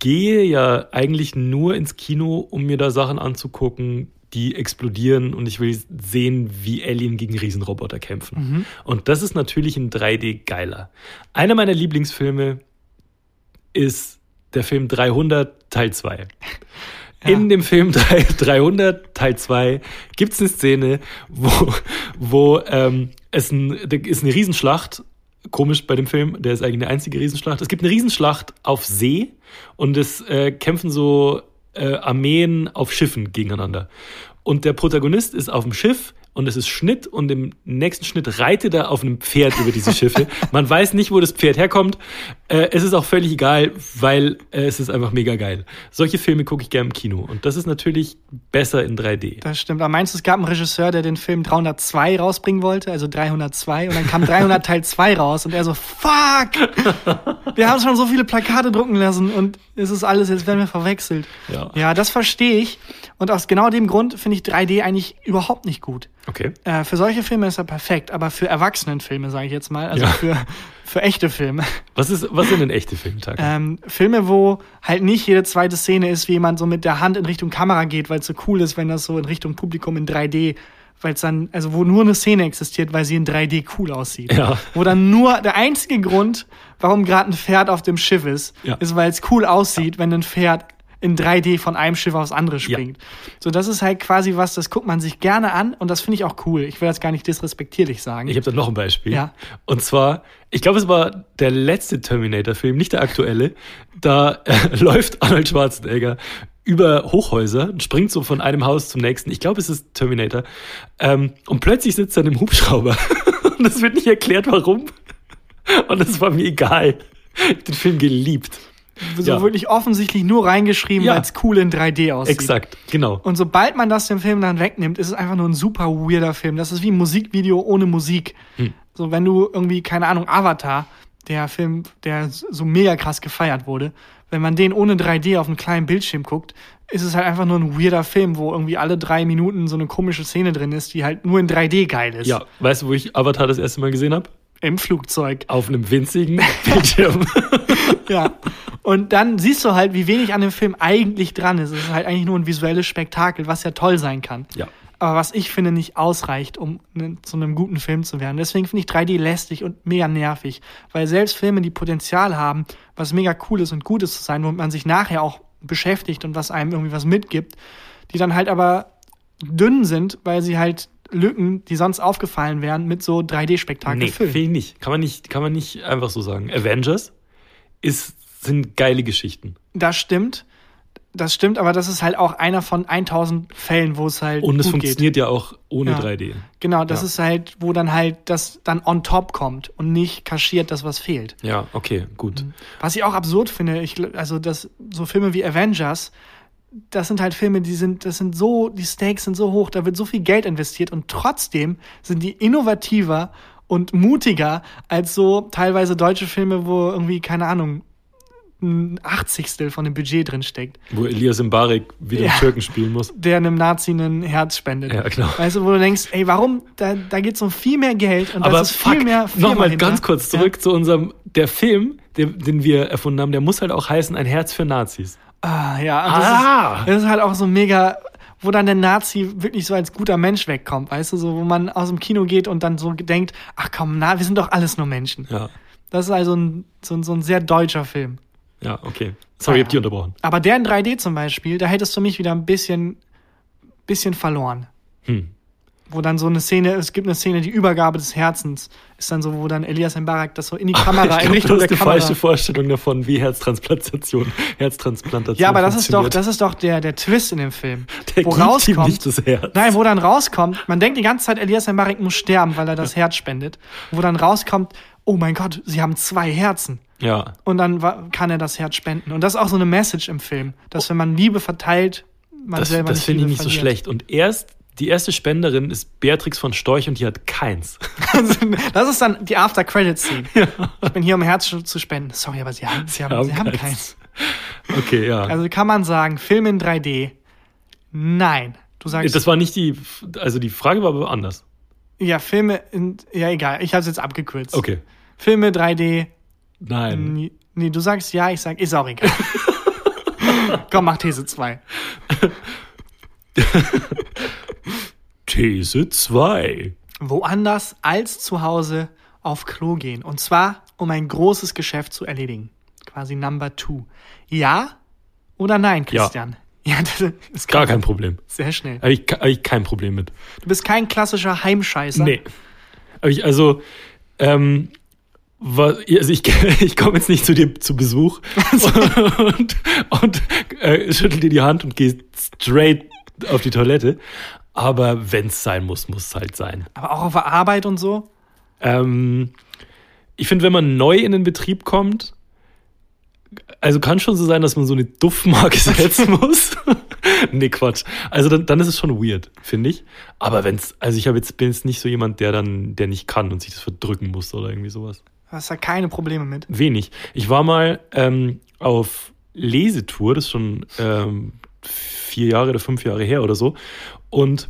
Speaker 2: gehe ja eigentlich nur ins Kino, um mir da Sachen anzugucken, die explodieren und ich will sehen, wie Alien gegen Riesenroboter kämpfen. Und das ist natürlich in 3D geiler. Einer meiner Lieblingsfilme ist der Film 300 Teil 2. [laughs] In dem Film 3 300 Teil 2 gibt es eine Szene, wo, wo ähm, es ein, ist eine Riesenschlacht. Komisch bei dem Film, der ist eigentlich eine einzige Riesenschlacht. Es gibt eine Riesenschlacht auf See und es äh, kämpfen so äh, Armeen auf Schiffen gegeneinander. Und der Protagonist ist auf dem Schiff und es ist Schnitt und im nächsten Schnitt reitet er auf einem Pferd über diese Schiffe. [laughs] Man weiß nicht, wo das Pferd herkommt. Äh, es ist auch völlig egal, weil äh, es ist einfach mega geil. Solche Filme gucke ich gerne im Kino und das ist natürlich besser in 3D.
Speaker 1: Das stimmt. Aber meinst du, es gab einen Regisseur, der den Film 302 rausbringen wollte, also 302, und dann kam [laughs] 300 Teil 2 raus und er so, fuck! Wir haben schon so viele Plakate drucken lassen und es ist alles, jetzt werden wir verwechselt.
Speaker 2: Ja.
Speaker 1: ja das verstehe ich. Und aus genau dem Grund finde ich 3D eigentlich überhaupt nicht gut.
Speaker 2: Okay.
Speaker 1: Äh, für solche Filme ist er perfekt, aber für Erwachsenenfilme, sage ich jetzt mal, also
Speaker 2: Ja.
Speaker 1: für, für echte Filme.
Speaker 2: Was, ist, was sind denn echte Filmtage?
Speaker 1: Ähm, Filme, wo halt nicht jede zweite Szene ist, wie jemand so mit der Hand in Richtung Kamera geht, weil es so cool ist, wenn das so in Richtung Publikum in 3D, weil es dann, also wo nur eine Szene existiert, weil sie in 3D cool aussieht.
Speaker 2: Ja.
Speaker 1: Wo dann nur der einzige Grund, warum gerade ein Pferd auf dem Schiff ist,
Speaker 2: Ja.
Speaker 1: ist, weil es cool aussieht, wenn ein Pferd in 3D von einem Schiff aufs andere
Speaker 2: Ja.
Speaker 1: springt. So, das ist halt quasi was, das guckt man sich gerne an und das finde ich auch cool. Ich will das gar nicht disrespektierlich sagen.
Speaker 2: Ich habe da noch ein Beispiel.
Speaker 1: Ja.
Speaker 2: Und zwar, ich glaube, es war der letzte Terminator-Film, nicht der aktuelle. Da äh, [laughs] läuft Arnold Schwarzenegger über Hochhäuser und springt so von einem Haus zum nächsten. Ich glaube, es ist Terminator. Ähm, und plötzlich sitzt er in einem Hubschrauber. [laughs] und es wird nicht erklärt, warum. Und es war mir egal. Ich hab Den Film geliebt.
Speaker 1: So
Speaker 2: ja.
Speaker 1: wirklich offensichtlich nur reingeschrieben,
Speaker 2: Ja.
Speaker 1: weil es cool in 3D aussieht.
Speaker 2: Exakt, genau.
Speaker 1: Und sobald man das dem Film dann wegnimmt, ist es einfach nur ein super weirder Film. Das ist wie ein Musikvideo ohne Musik.
Speaker 2: Hm.
Speaker 1: So, wenn du irgendwie, keine Ahnung, Avatar, der Film, der so mega krass gefeiert wurde, wenn man den ohne 3D auf einem kleinen Bildschirm guckt, ist es halt einfach nur ein weirder Film, wo irgendwie alle drei Minuten so eine komische Szene drin ist, die halt nur in 3D geil ist.
Speaker 2: Ja, weißt du, wo ich Avatar das erste Mal gesehen habe?
Speaker 1: Im Flugzeug.
Speaker 2: Auf einem winzigen Bildschirm. [laughs]
Speaker 1: Ja. Und dann siehst du halt, wie wenig an dem Film eigentlich dran ist. Es ist halt eigentlich nur ein visuelles Spektakel, was ja toll sein kann.
Speaker 2: ja.
Speaker 1: aber was ich finde nicht ausreicht, um ne, zu einem guten Film zu werden. Deswegen finde ich 3D lästig und mega nervig, weil selbst Filme, die Potenzial haben, was mega cool ist und Gutes zu sein, womit man sich nachher auch beschäftigt und was einem irgendwie was mitgibt, die dann halt aber dünn sind, weil sie halt Lücken, die sonst aufgefallen wären, mit so 3D-Spektakel
Speaker 2: Nee,
Speaker 1: füllen.
Speaker 2: finde ich nicht. Kann man nicht. Kann man nicht einfach so sagen. Avengers ist, sind geile Geschichten.
Speaker 1: Das stimmt. Das stimmt, aber das ist halt auch einer von 1000 Fällen, wo es halt
Speaker 2: Und es
Speaker 1: gut geht.
Speaker 2: funktioniert ja auch ohne
Speaker 1: Ja.
Speaker 2: 3D.
Speaker 1: Genau, das
Speaker 2: Ja.
Speaker 1: ist halt, wo dann halt das dann on top kommt und nicht kaschiert das, was fehlt.
Speaker 2: Ja, okay, gut.
Speaker 1: Was ich auch absurd finde, ich, also das, so Filme wie Avengers, das sind halt Filme, die sind, das sind so, die Stakes sind so hoch, da wird so viel Geld investiert und trotzdem sind die innovativer und mutiger als so teilweise deutsche Filme, wo irgendwie, keine Ahnung, ein Achtzigstel von dem Budget drin steckt,
Speaker 2: Wo Elias Mbarek wieder
Speaker 1: Ja.
Speaker 2: einen Türken spielen muss.
Speaker 1: der einem Nazi ein Herz spendet.
Speaker 2: Ja, genau.
Speaker 1: Weißt du, wo du denkst, ey, warum, da, da geht es um viel mehr Geld und
Speaker 2: Aber
Speaker 1: das ist viel
Speaker 2: fuck,
Speaker 1: mehr Firma
Speaker 2: nochmal ganz kurz zurück zu unserem, der Film, den, den wir erfunden haben, der muss halt auch heißen, ein Herz für Nazis.
Speaker 1: Ah, ja, und das,
Speaker 2: Ah.
Speaker 1: ist, das ist halt auch so mega, wo dann der Nazi wirklich so als guter Mensch wegkommt, weißt du, so, wo man aus dem Kino geht und dann so denkt, ach komm, na, wir sind doch alles nur Menschen.
Speaker 2: Ja,
Speaker 1: Das ist also ein, so, ein- so ein sehr deutscher Film.
Speaker 2: ja, okay. Sorry, ich
Speaker 1: Ah,
Speaker 2: hab die unterbrochen.
Speaker 1: Aber der in 3D zum Beispiel, da hättest du mich wieder ein bisschen, bisschen verloren.
Speaker 2: Hm.
Speaker 1: Wo dann so eine Szene, es gibt eine Szene, die Übergabe des Herzens, ist dann so, wo dann Elias Mbarak das so in die Kamera,
Speaker 2: ich
Speaker 1: in Richtung
Speaker 2: du hast
Speaker 1: der
Speaker 2: die
Speaker 1: Kamera.
Speaker 2: falsche Vorstellung davon, wie Herztransplantation, Herztransplantation
Speaker 1: Ja, aber das ist doch, das ist doch der, der Twist in dem Film.
Speaker 2: Der
Speaker 1: wo
Speaker 2: gibt ihm
Speaker 1: rauskommt,
Speaker 2: nicht das Herz.
Speaker 1: Nein, wo dann rauskommt, man denkt die ganze Zeit, Elias Mbarek muss sterben, weil er das Herz spendet. Wo dann rauskommt, oh mein Gott, sie haben zwei Herzen.
Speaker 2: Ja,
Speaker 1: Und dann kann er das Herz spenden. Und das ist auch so eine Message im Film, dass wenn man Liebe verteilt, man
Speaker 2: das,
Speaker 1: selber
Speaker 2: das finde ich nicht so
Speaker 1: verliert.
Speaker 2: schlecht. Und erst, die erste Spenderin ist Beatrix von Storch und die hat keins. [laughs]
Speaker 1: das ist dann die After-Credit-Scene. Ich bin hier, um Herz zu- spenden. Sorry, aber sie haben, sie haben, sie haben keins.
Speaker 2: Okay, ja.
Speaker 1: Also kann man sagen, Film in 3D, nein. Du sagst,
Speaker 2: das war nicht die, also die Frage war aber anders.
Speaker 1: ja, Filme, in, ja egal, ich habe es jetzt abgekürzt.
Speaker 2: Okay.
Speaker 1: Filme 3D,
Speaker 2: Nein.
Speaker 1: Nee, nee, du sagst ja, ich sag, ist auch egal. [laughs] Komm, mach These 2. [laughs]
Speaker 2: These 2.
Speaker 1: Woanders als zu Hause auf Klo gehen. Und zwar, um ein großes Geschäft zu erledigen. Quasi Number Two. Ja oder nein, Christian? [laughs] Ja, das ist
Speaker 2: Gar kein Problem.
Speaker 1: sehr schnell.
Speaker 2: Habe ich, hab ich kein Problem mit.
Speaker 1: Du bist kein klassischer Heimscheißer.
Speaker 2: Nee. Ich, also, ähm, also ich, [laughs] ich komme jetzt nicht zu dir zu Besuch [laughs] und, und äh, schüttel dir die Hand und geh straight auf die Toilette. Aber wenn es sein muss, muss es halt sein.
Speaker 1: Aber auch auf der Arbeit und so?
Speaker 2: Ähm, ich finde, wenn man neu in den Betrieb kommt, also kann schon so sein, dass man so eine Duftmarke [laughs] setzen muss. [laughs] nee, Quatsch. Also dann, dann ist es schon weird, finde ich. Aber wenn's, also ich habe jetzt, bin jetzt nicht so jemand, der dann, der nicht kann und sich das verdrücken muss oder irgendwie sowas.
Speaker 1: Du hast da keine Probleme mit.
Speaker 2: Wenig. Ich war mal ähm, auf Lesetour, das ist schon ähm, vier Jahre oder fünf Jahre her oder so. Und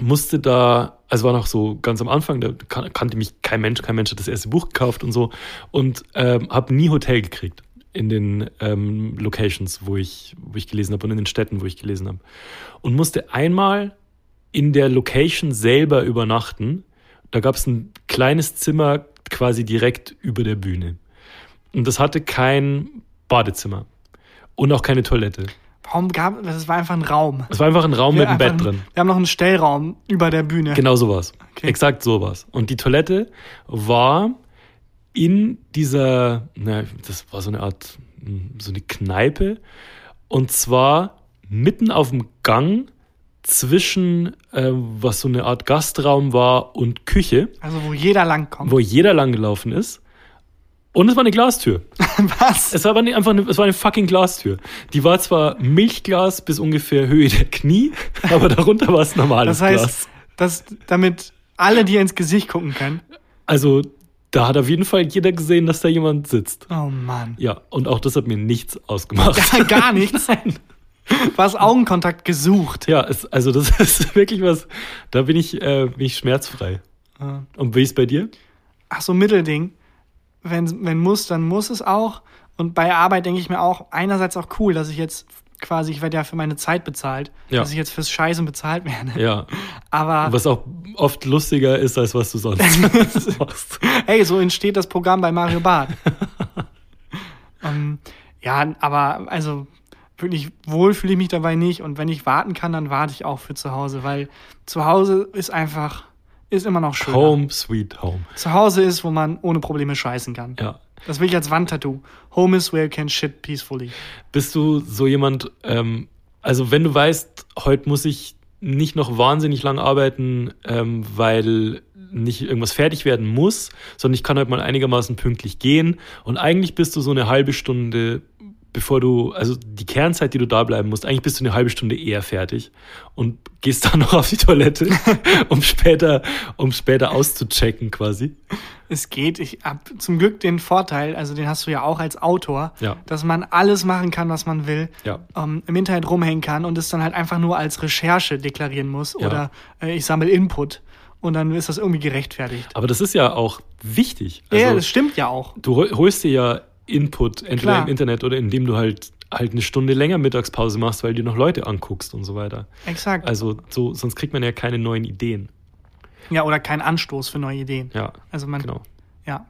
Speaker 2: musste da, also war noch so ganz am Anfang, da kan kannte mich kein Mensch, kein Mensch hat das erste Buch gekauft und so und ähm, habe nie Hotel gekriegt in den ähm, Locations, wo ich, wo ich gelesen habe und in den Städten, wo ich gelesen habe. Und musste einmal in der Location selber übernachten. Da gab es ein kleines Zimmer quasi direkt über der Bühne. Und das hatte kein Badezimmer und auch keine Toilette.
Speaker 1: Warum gab das war einfach ein Raum.
Speaker 2: Es war einfach ein Raum
Speaker 1: Wir
Speaker 2: mit einem Bett
Speaker 1: ein-
Speaker 2: drin.
Speaker 1: Wir haben noch einen Stellraum über der Bühne.
Speaker 2: Genau sowas.
Speaker 1: Okay.
Speaker 2: Exakt sowas. Und die Toilette war in dieser, na, das war so eine Art, hm, so eine Kneipe. Und zwar mitten auf dem Gang zwischen, äh, was so eine Art Gastraum war und Küche,
Speaker 1: Also wo jeder langkommt.
Speaker 2: wo jeder lang gelaufen ist. Und es war eine Glastür. [laughs]
Speaker 1: Was?
Speaker 2: Es war aber nicht einfach eine, es war eine fucking Glastür. Die war zwar Milchglas bis ungefähr Höhe der Knie, [laughs] aber darunter war es normales
Speaker 1: Das heißt,
Speaker 2: Glas.
Speaker 1: dass damit alle dir ins Gesicht gucken können.
Speaker 2: Also, da hat auf jeden Fall jeder gesehen, dass da jemand sitzt.
Speaker 1: Oh Mann.
Speaker 2: Ja, und auch das hat mir nichts ausgemacht.
Speaker 1: Ja, gar [laughs] nichts. Du hast Augenkontakt gesucht.
Speaker 2: Ja, es, also das ist wirklich was, da bin ich, äh, bin ich schmerzfrei.
Speaker 1: Ja.
Speaker 2: Und wie ist bei dir?
Speaker 1: Ach so, Mittelding. Wenn, wenn muss, dann muss es auch. Und bei Arbeit denke ich mir auch, einerseits auch cool, dass ich jetzt quasi, ich werde ja für meine Zeit bezahlt,
Speaker 2: Ja.
Speaker 1: dass ich jetzt fürs Scheißen bezahlt werde.
Speaker 2: Ja, [laughs]
Speaker 1: Aber
Speaker 2: was auch oft lustiger ist, als was du sonst [laughs] machst.
Speaker 1: hey, so entsteht das Programm bei Mario Barth. [laughs] ähm, ja, aber also wirklich wohl fühle ich mich dabei nicht. Und wenn ich warten kann, dann warte ich auch für zu Hause, weil zu Hause ist einfach, ist immer noch schön.
Speaker 2: Home, sweet home.
Speaker 1: Zu Hause ist, wo man ohne Probleme scheißen kann.
Speaker 2: Ja.
Speaker 1: Das will ich als Wandtattoo. Home is where you can shit peacefully.
Speaker 2: Bist du so jemand, ähm, also wenn du weißt, heute muss ich nicht noch wahnsinnig lang arbeiten, ähm, weil nicht irgendwas fertig werden muss, sondern ich kann halt mal einigermaßen pünktlich gehen und eigentlich bist du so eine halbe Stunde, bevor du, also die Kernzeit, die du da bleiben musst, eigentlich bist du eine halbe Stunde eher fertig und gehst [laughs] dann noch auf die Toilette, [laughs] um später, um später auszuchecken quasi.
Speaker 1: Es geht. Ich hab zum Glück den Vorteil, also den hast du ja auch als Autor,
Speaker 2: Ja.
Speaker 1: dass man alles machen kann, was man will,
Speaker 2: Ja.
Speaker 1: ähm, im Internet rumhängen kann und es dann halt einfach nur als Recherche deklarieren muss
Speaker 2: Ja.
Speaker 1: oder äh, ich sammle Input und dann ist das irgendwie gerechtfertigt.
Speaker 2: Aber das ist ja auch wichtig.
Speaker 1: ja,
Speaker 2: Also-
Speaker 1: das stimmt ja auch.
Speaker 2: du hol- holst dir ja Input, entweder
Speaker 1: Klar.
Speaker 2: im Internet oder indem du halt halt eine Stunde länger Mittagspause machst, weil du noch Leute anguckst und so weiter.
Speaker 1: Exakt.
Speaker 2: Also so, sonst kriegt man ja keine neuen Ideen.
Speaker 1: ja, oder kein Anstoß für neue Ideen.
Speaker 2: Ja,
Speaker 1: Also man,
Speaker 2: genau.
Speaker 1: ja.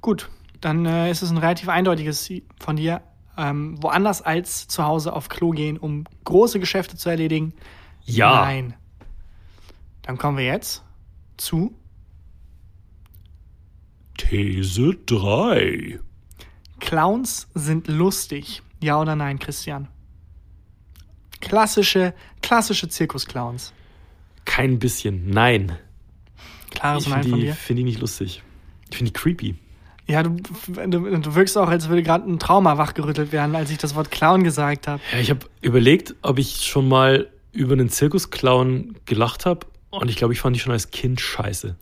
Speaker 1: Gut, dann äh, ist es ein relativ eindeutiges von dir. Ähm, woanders als zu Hause auf Klo gehen, um große Geschäfte zu erledigen.
Speaker 2: Ja,
Speaker 1: Nein. Dann kommen wir jetzt zu
Speaker 2: These 3.
Speaker 1: Clowns sind lustig. Ja oder nein, Christian? Klassische, klassische Zirkusclowns.
Speaker 2: Kein bisschen, nein.
Speaker 1: Klares
Speaker 2: Ich
Speaker 1: Nein
Speaker 2: finde
Speaker 1: von
Speaker 2: die,
Speaker 1: dir.
Speaker 2: find die nicht lustig. Ich finde die creepy.
Speaker 1: Ja, du, du, du wirkst auch, als würde gerade ein Trauma wachgerüttelt werden, als ich das Wort Clown gesagt habe.
Speaker 2: Ja, ich habe überlegt, ob ich schon mal über einen Zirkusclown gelacht habe und ich glaube, ich fand die schon als Kind scheiße.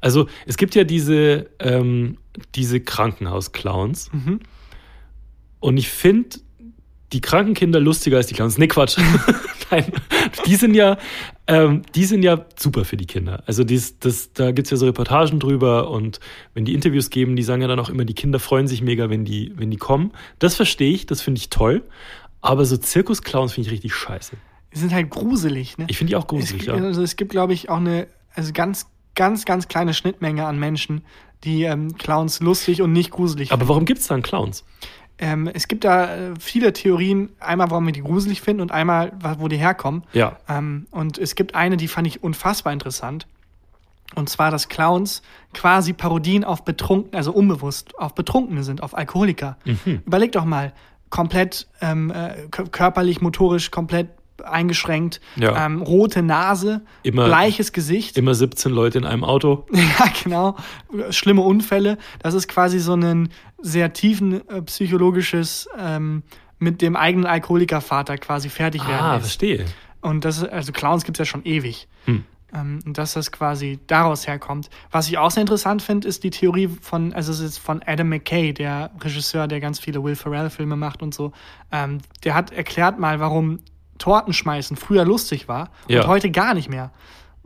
Speaker 2: Also es gibt ja diese, ähm, diese Krankenhausclowns
Speaker 1: Mhm.
Speaker 2: und ich finde die Krankenkinder lustiger als die Clowns. Nee, Quatsch. [laughs] Nein, die sind ja, ähm, die sind ja super für die Kinder. Also dies, das, da gibt's ja so Reportagen drüber und wenn die Interviews geben, die sagen ja dann auch immer, die Kinder freuen sich mega, wenn die, wenn die kommen. Das verstehe ich, das finde ich toll. Aber so Zirkusclowns finde ich richtig scheiße.
Speaker 1: Die sind halt gruselig, ne?
Speaker 2: Ich finde die auch
Speaker 1: es,
Speaker 2: gruselig,
Speaker 1: gibt-
Speaker 2: ja.
Speaker 1: also es gibt, glaube ich, auch eine also ganz, ganz, ganz kleine Schnittmenge an Menschen, die ähm, Clowns lustig und nicht gruselig
Speaker 2: Aber warum gibt's dann Clowns?
Speaker 1: Ähm, es gibt da äh, viele Theorien, einmal, warum wir die gruselig finden und einmal, wo die herkommen.
Speaker 2: Ja.
Speaker 1: Ähm, und es gibt eine, die fand ich unfassbar interessant. Und zwar, dass Clowns quasi Parodien auf Betrunkene, also unbewusst auf Betrunkene sind, auf Alkoholiker.
Speaker 2: Mhm.
Speaker 1: Überleg doch mal, komplett ähm, äh, kö- körperlich, motorisch, komplett eingeschränkt,
Speaker 2: Ja.
Speaker 1: ähm, rote Nase,
Speaker 2: Immer-
Speaker 1: bleiches Gesicht.
Speaker 2: Immer 17 Leute in einem Auto. [laughs]
Speaker 1: Ja, genau. Schlimme Unfälle. Das ist quasi so ein sehr tiefen äh, psychologisches ähm, mit dem eigenen Alkoholikervater quasi fertig werden.
Speaker 2: Ah, verstehe.
Speaker 1: Und das ist, also Clowns gibt es ja schon ewig.
Speaker 2: Hm.
Speaker 1: Ähm, und dass das quasi daraus herkommt. Was ich auch sehr interessant finde, ist die Theorie von, also es ist von Adam McKay, der Regisseur, der ganz viele Will Ferrell-Filme macht und so. Ähm, der hat erklärt mal, warum Torten schmeißen früher lustig war
Speaker 2: Ja.
Speaker 1: und heute gar nicht mehr.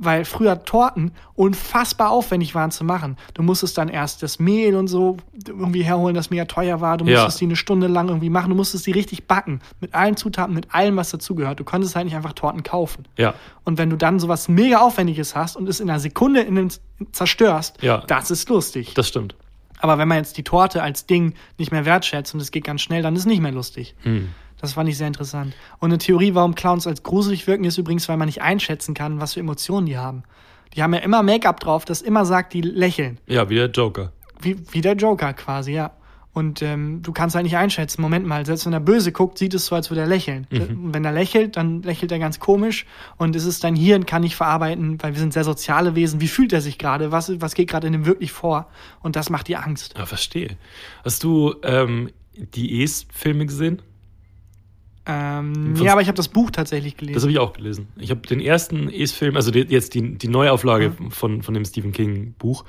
Speaker 1: Weil früher Torten unfassbar aufwendig waren zu machen. Du musstest dann erst das Mehl und so irgendwie herholen, das mega teuer war. Du
Speaker 2: Ja.
Speaker 1: musstest die eine Stunde lang irgendwie machen. Du musstest die richtig backen. Mit allen Zutaten, mit allem, was dazugehört. Du konntest halt nicht einfach Torten kaufen.
Speaker 2: Ja.
Speaker 1: Und wenn du dann sowas mega Aufwendiges hast und es in einer Sekunde in den zerstörst,
Speaker 2: Ja.
Speaker 1: das ist lustig.
Speaker 2: Das stimmt.
Speaker 1: Aber wenn man jetzt die Torte als Ding nicht mehr wertschätzt und es geht ganz schnell, dann ist es nicht mehr lustig.
Speaker 2: Hm.
Speaker 1: Das fand ich sehr interessant. Und eine Theorie, warum Clowns als gruselig wirken, ist übrigens, weil man nicht einschätzen kann, was für Emotionen die haben. Die haben ja immer Make-up drauf, das immer sagt, die lächeln.
Speaker 2: Ja, wie der Joker.
Speaker 1: Wie, wie der Joker quasi, ja. Und ähm, du kannst halt nicht einschätzen. Moment mal, selbst wenn er böse guckt, sieht es so, als würde er lächeln. Und Wenn er lächelt, dann lächelt er ganz komisch. Und es ist dein Hirn kann nicht verarbeiten, weil wir sind sehr soziale Wesen. Wie fühlt er sich gerade? Was, was geht gerade in ihm wirklich vor? Und das macht dir Angst.
Speaker 2: Ja, verstehe. Hast du ähm, die Es-Filme gesehen?
Speaker 1: Ähm, ja, aber ich habe das Buch tatsächlich
Speaker 2: Das
Speaker 1: gelesen.
Speaker 2: habe ich auch gelesen. Ich habe den ersten Es-Film, also die, jetzt die, die Neuauflage von, von dem Stephen King-Buch,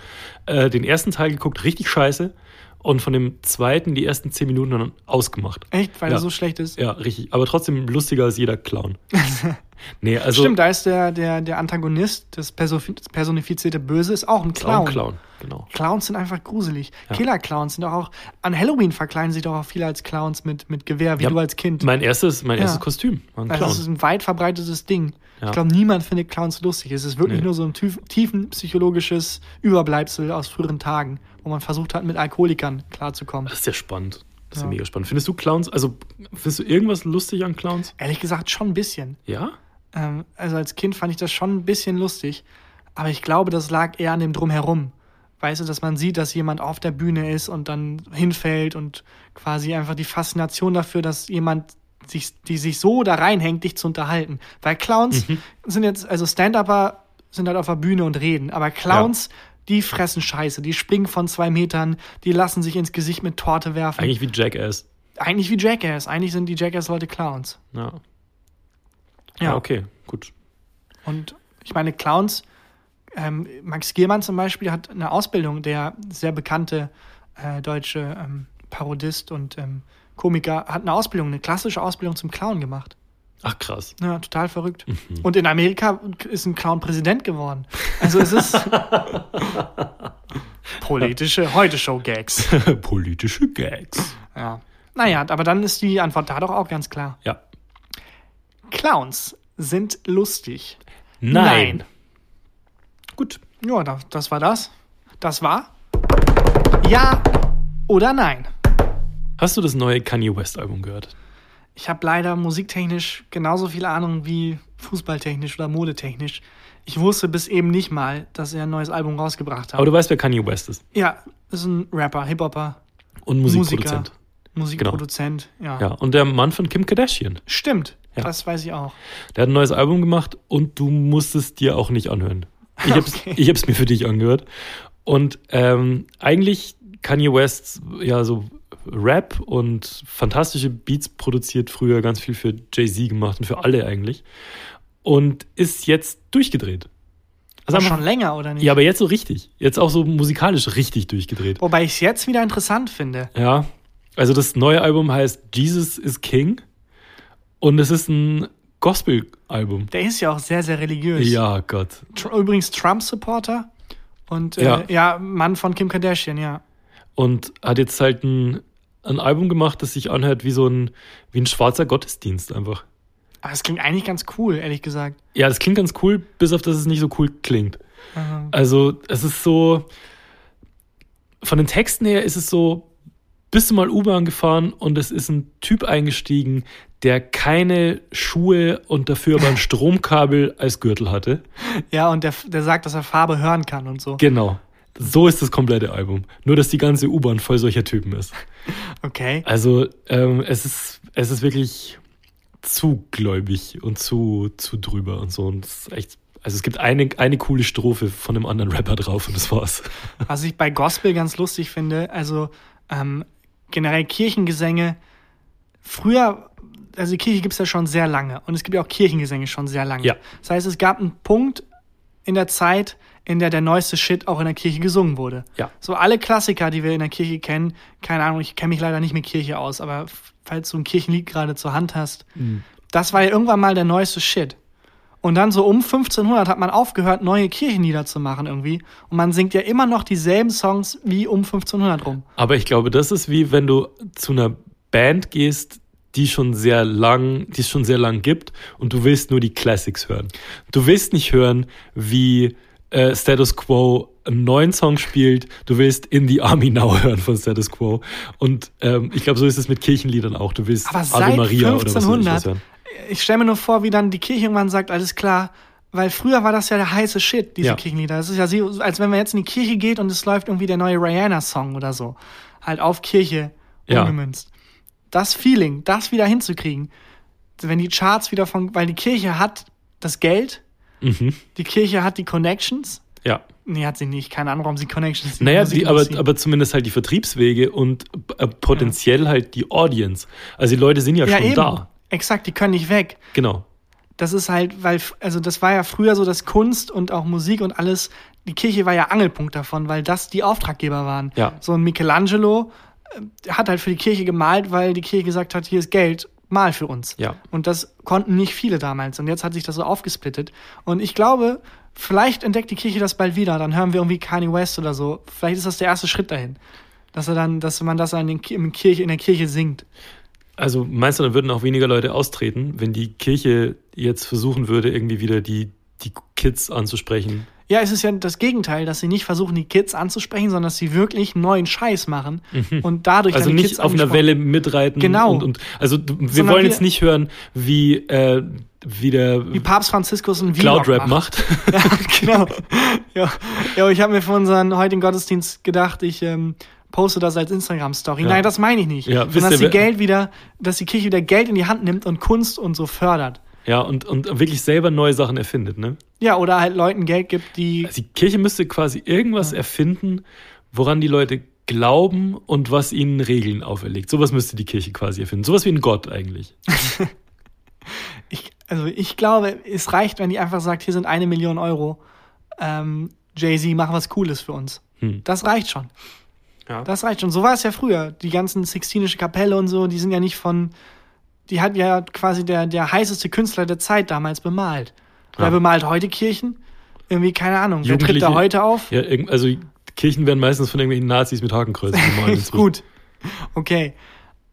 Speaker 2: äh, den ersten Teil geguckt, richtig scheiße. Und von dem zweiten die ersten zehn Minuten dann ausgemacht.
Speaker 1: Echt? Weil
Speaker 2: Ja.
Speaker 1: er so schlecht ist?
Speaker 2: Ja, richtig. Aber trotzdem lustiger als jeder Clown. [laughs] nee, also.
Speaker 1: Stimmt, da ist der, der, der Antagonist, das perso- personifizierte Böse, ist auch ein
Speaker 2: Clown.
Speaker 1: Clown.
Speaker 2: Clown, genau.
Speaker 1: Clowns sind einfach gruselig.
Speaker 2: Ja.
Speaker 1: Killer-Clowns sind doch auch. An Halloween verkleiden sich doch auch viele als Clowns mit, mit Gewehr, wie
Speaker 2: Ja,
Speaker 1: du als Kind.
Speaker 2: Mein erstes, mein erstes Kostüm war ein
Speaker 1: Also
Speaker 2: Clown.
Speaker 1: das ist ein weit verbreitetes Ding. Ich glaube, niemand findet Clowns lustig. Es ist wirklich
Speaker 2: Nee.
Speaker 1: nur so ein tief, tiefen psychologisches Überbleibsel aus früheren Tagen, wo man versucht hat, mit Alkoholikern klarzukommen.
Speaker 2: Das ist ja spannend. Das ist ja
Speaker 1: Ja.
Speaker 2: mega spannend. Findest du Clowns, also findest du irgendwas lustig an Clowns?
Speaker 1: Ehrlich gesagt, schon ein bisschen.
Speaker 2: Ja?
Speaker 1: Ähm, also als Kind fand ich das schon ein bisschen lustig. Aber ich glaube, das lag eher an dem Drumherum. Weißt du, dass man sieht, dass jemand auf der Bühne ist und dann hinfällt und quasi einfach die Faszination dafür, dass jemand sich, die sich so da reinhängt, dich zu unterhalten. Weil Clowns sind jetzt, also Stand-Upper sind halt auf der Bühne und reden, aber Clowns, die fressen Scheiße, die springen von zwei Metern, die lassen sich ins Gesicht mit Torte werfen.
Speaker 2: Eigentlich wie Jackass.
Speaker 1: Eigentlich wie Jackass. Eigentlich sind die Jackass-Leute Clowns.
Speaker 2: Ja.
Speaker 1: Ja.
Speaker 2: Ah, okay, gut.
Speaker 1: Und ich meine, Clowns, ähm, Max Giermann zum Beispiel hat eine Ausbildung, der sehr bekannte äh, deutsche ähm, Parodist und ähm, Komiker, hat eine Ausbildung, eine klassische Ausbildung zum Clown gemacht.
Speaker 2: Ach krass.
Speaker 1: Ja, total verrückt. Und in Amerika ist ein Clown Präsident geworden. Also es ist [laughs] politische Heute-Show-Gags. [laughs]
Speaker 2: Politische Gags.
Speaker 1: Ja. Naja, aber dann ist die Antwort da doch auch ganz klar.
Speaker 2: Ja.
Speaker 1: Clowns sind lustig.
Speaker 2: Nein.
Speaker 1: Nein.
Speaker 2: Gut.
Speaker 1: Ja, da- das war das. Das war Ja oder Nein.
Speaker 2: Hast du das neue Kanye West Album gehört?
Speaker 1: Ich habe leider musiktechnisch genauso viel Ahnung wie fußballtechnisch oder modetechnisch. Ich wusste bis eben nicht mal, dass er ein neues Album rausgebracht
Speaker 2: Aber
Speaker 1: hat.
Speaker 2: du weißt, wer Kanye West ist.
Speaker 1: Ja, ist ein Rapper, Hip-Hopper,
Speaker 2: Und Musikproduzent.
Speaker 1: Musikproduzent. Ja.
Speaker 2: Ja. Und der Mann von Kim Kardashian.
Speaker 1: Stimmt,
Speaker 2: Ja.
Speaker 1: das weiß ich auch.
Speaker 2: Der hat ein neues Album gemacht und du musst es dir auch nicht anhören. Ich hab's, [laughs]
Speaker 1: Okay.
Speaker 2: ich hab's mir für dich angehört. Und ähm, eigentlich Kanye West, ja, so Rap und fantastische Beats produziert, früher ganz viel für Jay-Z gemacht und für alle eigentlich. Und ist jetzt durchgedreht. Also
Speaker 1: Aber schon länger, oder nicht?
Speaker 2: ja, aber jetzt so richtig. Jetzt auch so musikalisch richtig durchgedreht.
Speaker 1: Wobei ich es jetzt wieder interessant finde.
Speaker 2: Ja, also das neue Album heißt Jesus is King und es ist ein Gospel-Album.
Speaker 1: Der ist ja auch sehr, sehr religiös.
Speaker 2: Ja, Gott.
Speaker 1: Übrigens Trump-Supporter und äh,
Speaker 2: Ja.
Speaker 1: ja. Mann von Kim Kardashian, ja.
Speaker 2: Und hat jetzt halt ein, ein Album gemacht, das sich anhört wie so ein, wie ein schwarzer Gottesdienst einfach.
Speaker 1: Aber es klingt eigentlich ganz cool, ehrlich gesagt.
Speaker 2: Ja, das klingt ganz cool, bis auf dass es nicht so cool klingt.
Speaker 1: Ähm,
Speaker 2: Also, es ist so, von den Texten her ist es so, bist du mal U-Bahn gefahren und es ist ein Typ eingestiegen, der keine Schuhe und dafür aber ein [laughs] Stromkabel als Gürtel hatte.
Speaker 1: ja, und der, der sagt, dass er Farbe hören kann und so.
Speaker 2: Genau. So ist das komplette Album. Nur, dass die ganze U-Bahn voll solcher Typen ist. [laughs]
Speaker 1: Okay.
Speaker 2: Also, ähm, es ist, es ist wirklich zu gläubig und zu, zu drüber und so. Und das ist echt, also es gibt eine, eine coole Strophe von einem anderen Rapper drauf und das war's. [laughs]
Speaker 1: Was ich bei Gospel ganz lustig finde, also ähm, generell Kirchengesänge, früher, also die Kirche gibt es ja schon sehr lange und es gibt ja auch Kirchengesänge schon sehr lange.
Speaker 2: Ja.
Speaker 1: Das heißt, es gab einen Punkt in der Zeit, in der der neueste Shit auch in der Kirche gesungen wurde.
Speaker 2: Ja.
Speaker 1: So alle Klassiker, die wir in der Kirche kennen, keine Ahnung, ich kenne mich leider nicht mit Kirche aus, aber falls du ein Kirchenlied gerade zur Hand hast, das war ja irgendwann mal der neueste Shit. Und dann so um 1500 hat man aufgehört, neue Kirchenlieder zu machen irgendwie. Und man singt ja immer noch dieselben Songs wie um 1500 rum.
Speaker 2: Aber ich glaube, das ist wie wenn du zu einer Band gehst, die schon sehr lang, die es schon sehr lang gibt und du willst nur die Classics hören. Du willst nicht hören, wie äh, Status Quo einen neuen Song spielt. Du willst In the Army Now hören von Status Quo. Und ähm, ich glaube, so ist es mit Kirchenliedern auch. Du willst
Speaker 1: Aber seit
Speaker 2: oder was weiß ich
Speaker 1: 1500, ich stelle mir nur vor, wie dann die Kirche irgendwann sagt, alles klar, weil früher war das ja der heiße Shit, diese
Speaker 2: Ja.
Speaker 1: Kirchenlieder. Das ist ja so, als wenn man jetzt in die Kirche geht und es läuft irgendwie der neue Rihanna-Song oder so. Halt auf Kirche
Speaker 2: Ja.
Speaker 1: umgemünzt. Das Feeling, das wieder hinzukriegen, wenn die Charts wieder von, weil die Kirche hat das Geld,
Speaker 2: Mhm.
Speaker 1: die Kirche hat die Connections.
Speaker 2: Ja.
Speaker 1: Nee, hat sie nicht. Keine Ahnung, warum sie Connections in die
Speaker 2: Naja, die, aber, aber zumindest halt die Vertriebswege und äh, potenziell halt die Audience. Also die Leute sind ja,
Speaker 1: ja,
Speaker 2: schon
Speaker 1: eben.
Speaker 2: da.
Speaker 1: Exakt, die können nicht weg.
Speaker 2: Genau.
Speaker 1: das ist halt, weil, also das war ja früher so, dass Kunst und auch Musik und alles, die Kirche war ja Angelpunkt davon, weil das die Auftraggeber waren.
Speaker 2: Ja.
Speaker 1: So ein Michelangelo äh, hat halt für die Kirche gemalt, weil die Kirche gesagt hat, hier ist Geld, mal für uns.
Speaker 2: Ja.
Speaker 1: Und das konnten nicht viele damals. Und jetzt hat sich das so aufgesplittet. Und ich glaube, vielleicht entdeckt die Kirche das bald wieder. Dann hören wir irgendwie Kanye West oder so. Vielleicht ist das der erste Schritt dahin. Dass er dann, dass man das an den, Kirche, in der Kirche singt.
Speaker 2: Also meinst du, dann würden auch weniger Leute austreten, wenn die Kirche jetzt versuchen würde, irgendwie wieder die, die Kids anzusprechen?
Speaker 1: Ja, es ist ja das Gegenteil, dass sie nicht versuchen, die Kids anzusprechen, sondern dass sie wirklich neuen Scheiß machen und dadurch
Speaker 2: Also
Speaker 1: dann die
Speaker 2: nicht
Speaker 1: Kids
Speaker 2: auf einer Welle mitreiten.
Speaker 1: Genau.
Speaker 2: Und, und, also wir
Speaker 1: Sondern
Speaker 2: wollen
Speaker 1: wir-
Speaker 2: jetzt nicht hören, wie, äh, wie der
Speaker 1: Wie Papst Franziskus ein
Speaker 2: Cloud Rap macht. [laughs]
Speaker 1: Ja, [laughs] genau. Ja, ja ich habe mir für unseren heutigen Gottesdienst gedacht, ich ähm, poste das als Instagram-Story.
Speaker 2: Ja.
Speaker 1: Nein, das meine ich nicht.
Speaker 2: Ja,
Speaker 1: Sondern dass
Speaker 2: wer-
Speaker 1: Geld wieder, dass die Kirche wieder Geld in die Hand nimmt und Kunst und so fördert.
Speaker 2: Ja, und, und wirklich selber neue Sachen erfindet, ne?
Speaker 1: Ja, oder halt Leuten Geld gibt, die.
Speaker 2: Also die Kirche müsste quasi irgendwas erfinden, woran die Leute glauben und was ihnen Regeln auferlegt. Sowas müsste die Kirche quasi erfinden. Sowas wie ein Gott eigentlich. [laughs]
Speaker 1: Ich, also ich glaube, es reicht, wenn die einfach sagt, hier sind eine Million Euro. Ähm, Jay-Z, mach was Cooles für uns.
Speaker 2: Hm.
Speaker 1: Das reicht schon.
Speaker 2: Ja.
Speaker 1: Das reicht schon. So war es ja früher. Die ganzen Sixtinische Kapelle und so, die sind ja nicht von. Die hat ja quasi der, der heißeste Künstler der Zeit damals bemalt.
Speaker 2: Ja.
Speaker 1: Wer bemalt heute Kirchen? Irgendwie, keine Ahnung. Wer tritt da heute auf?
Speaker 2: Ja, also Kirchen werden meistens von irgendwelchen Nazis mit Hakenkreuzen [laughs] gemalt.
Speaker 1: Ist gut. Okay.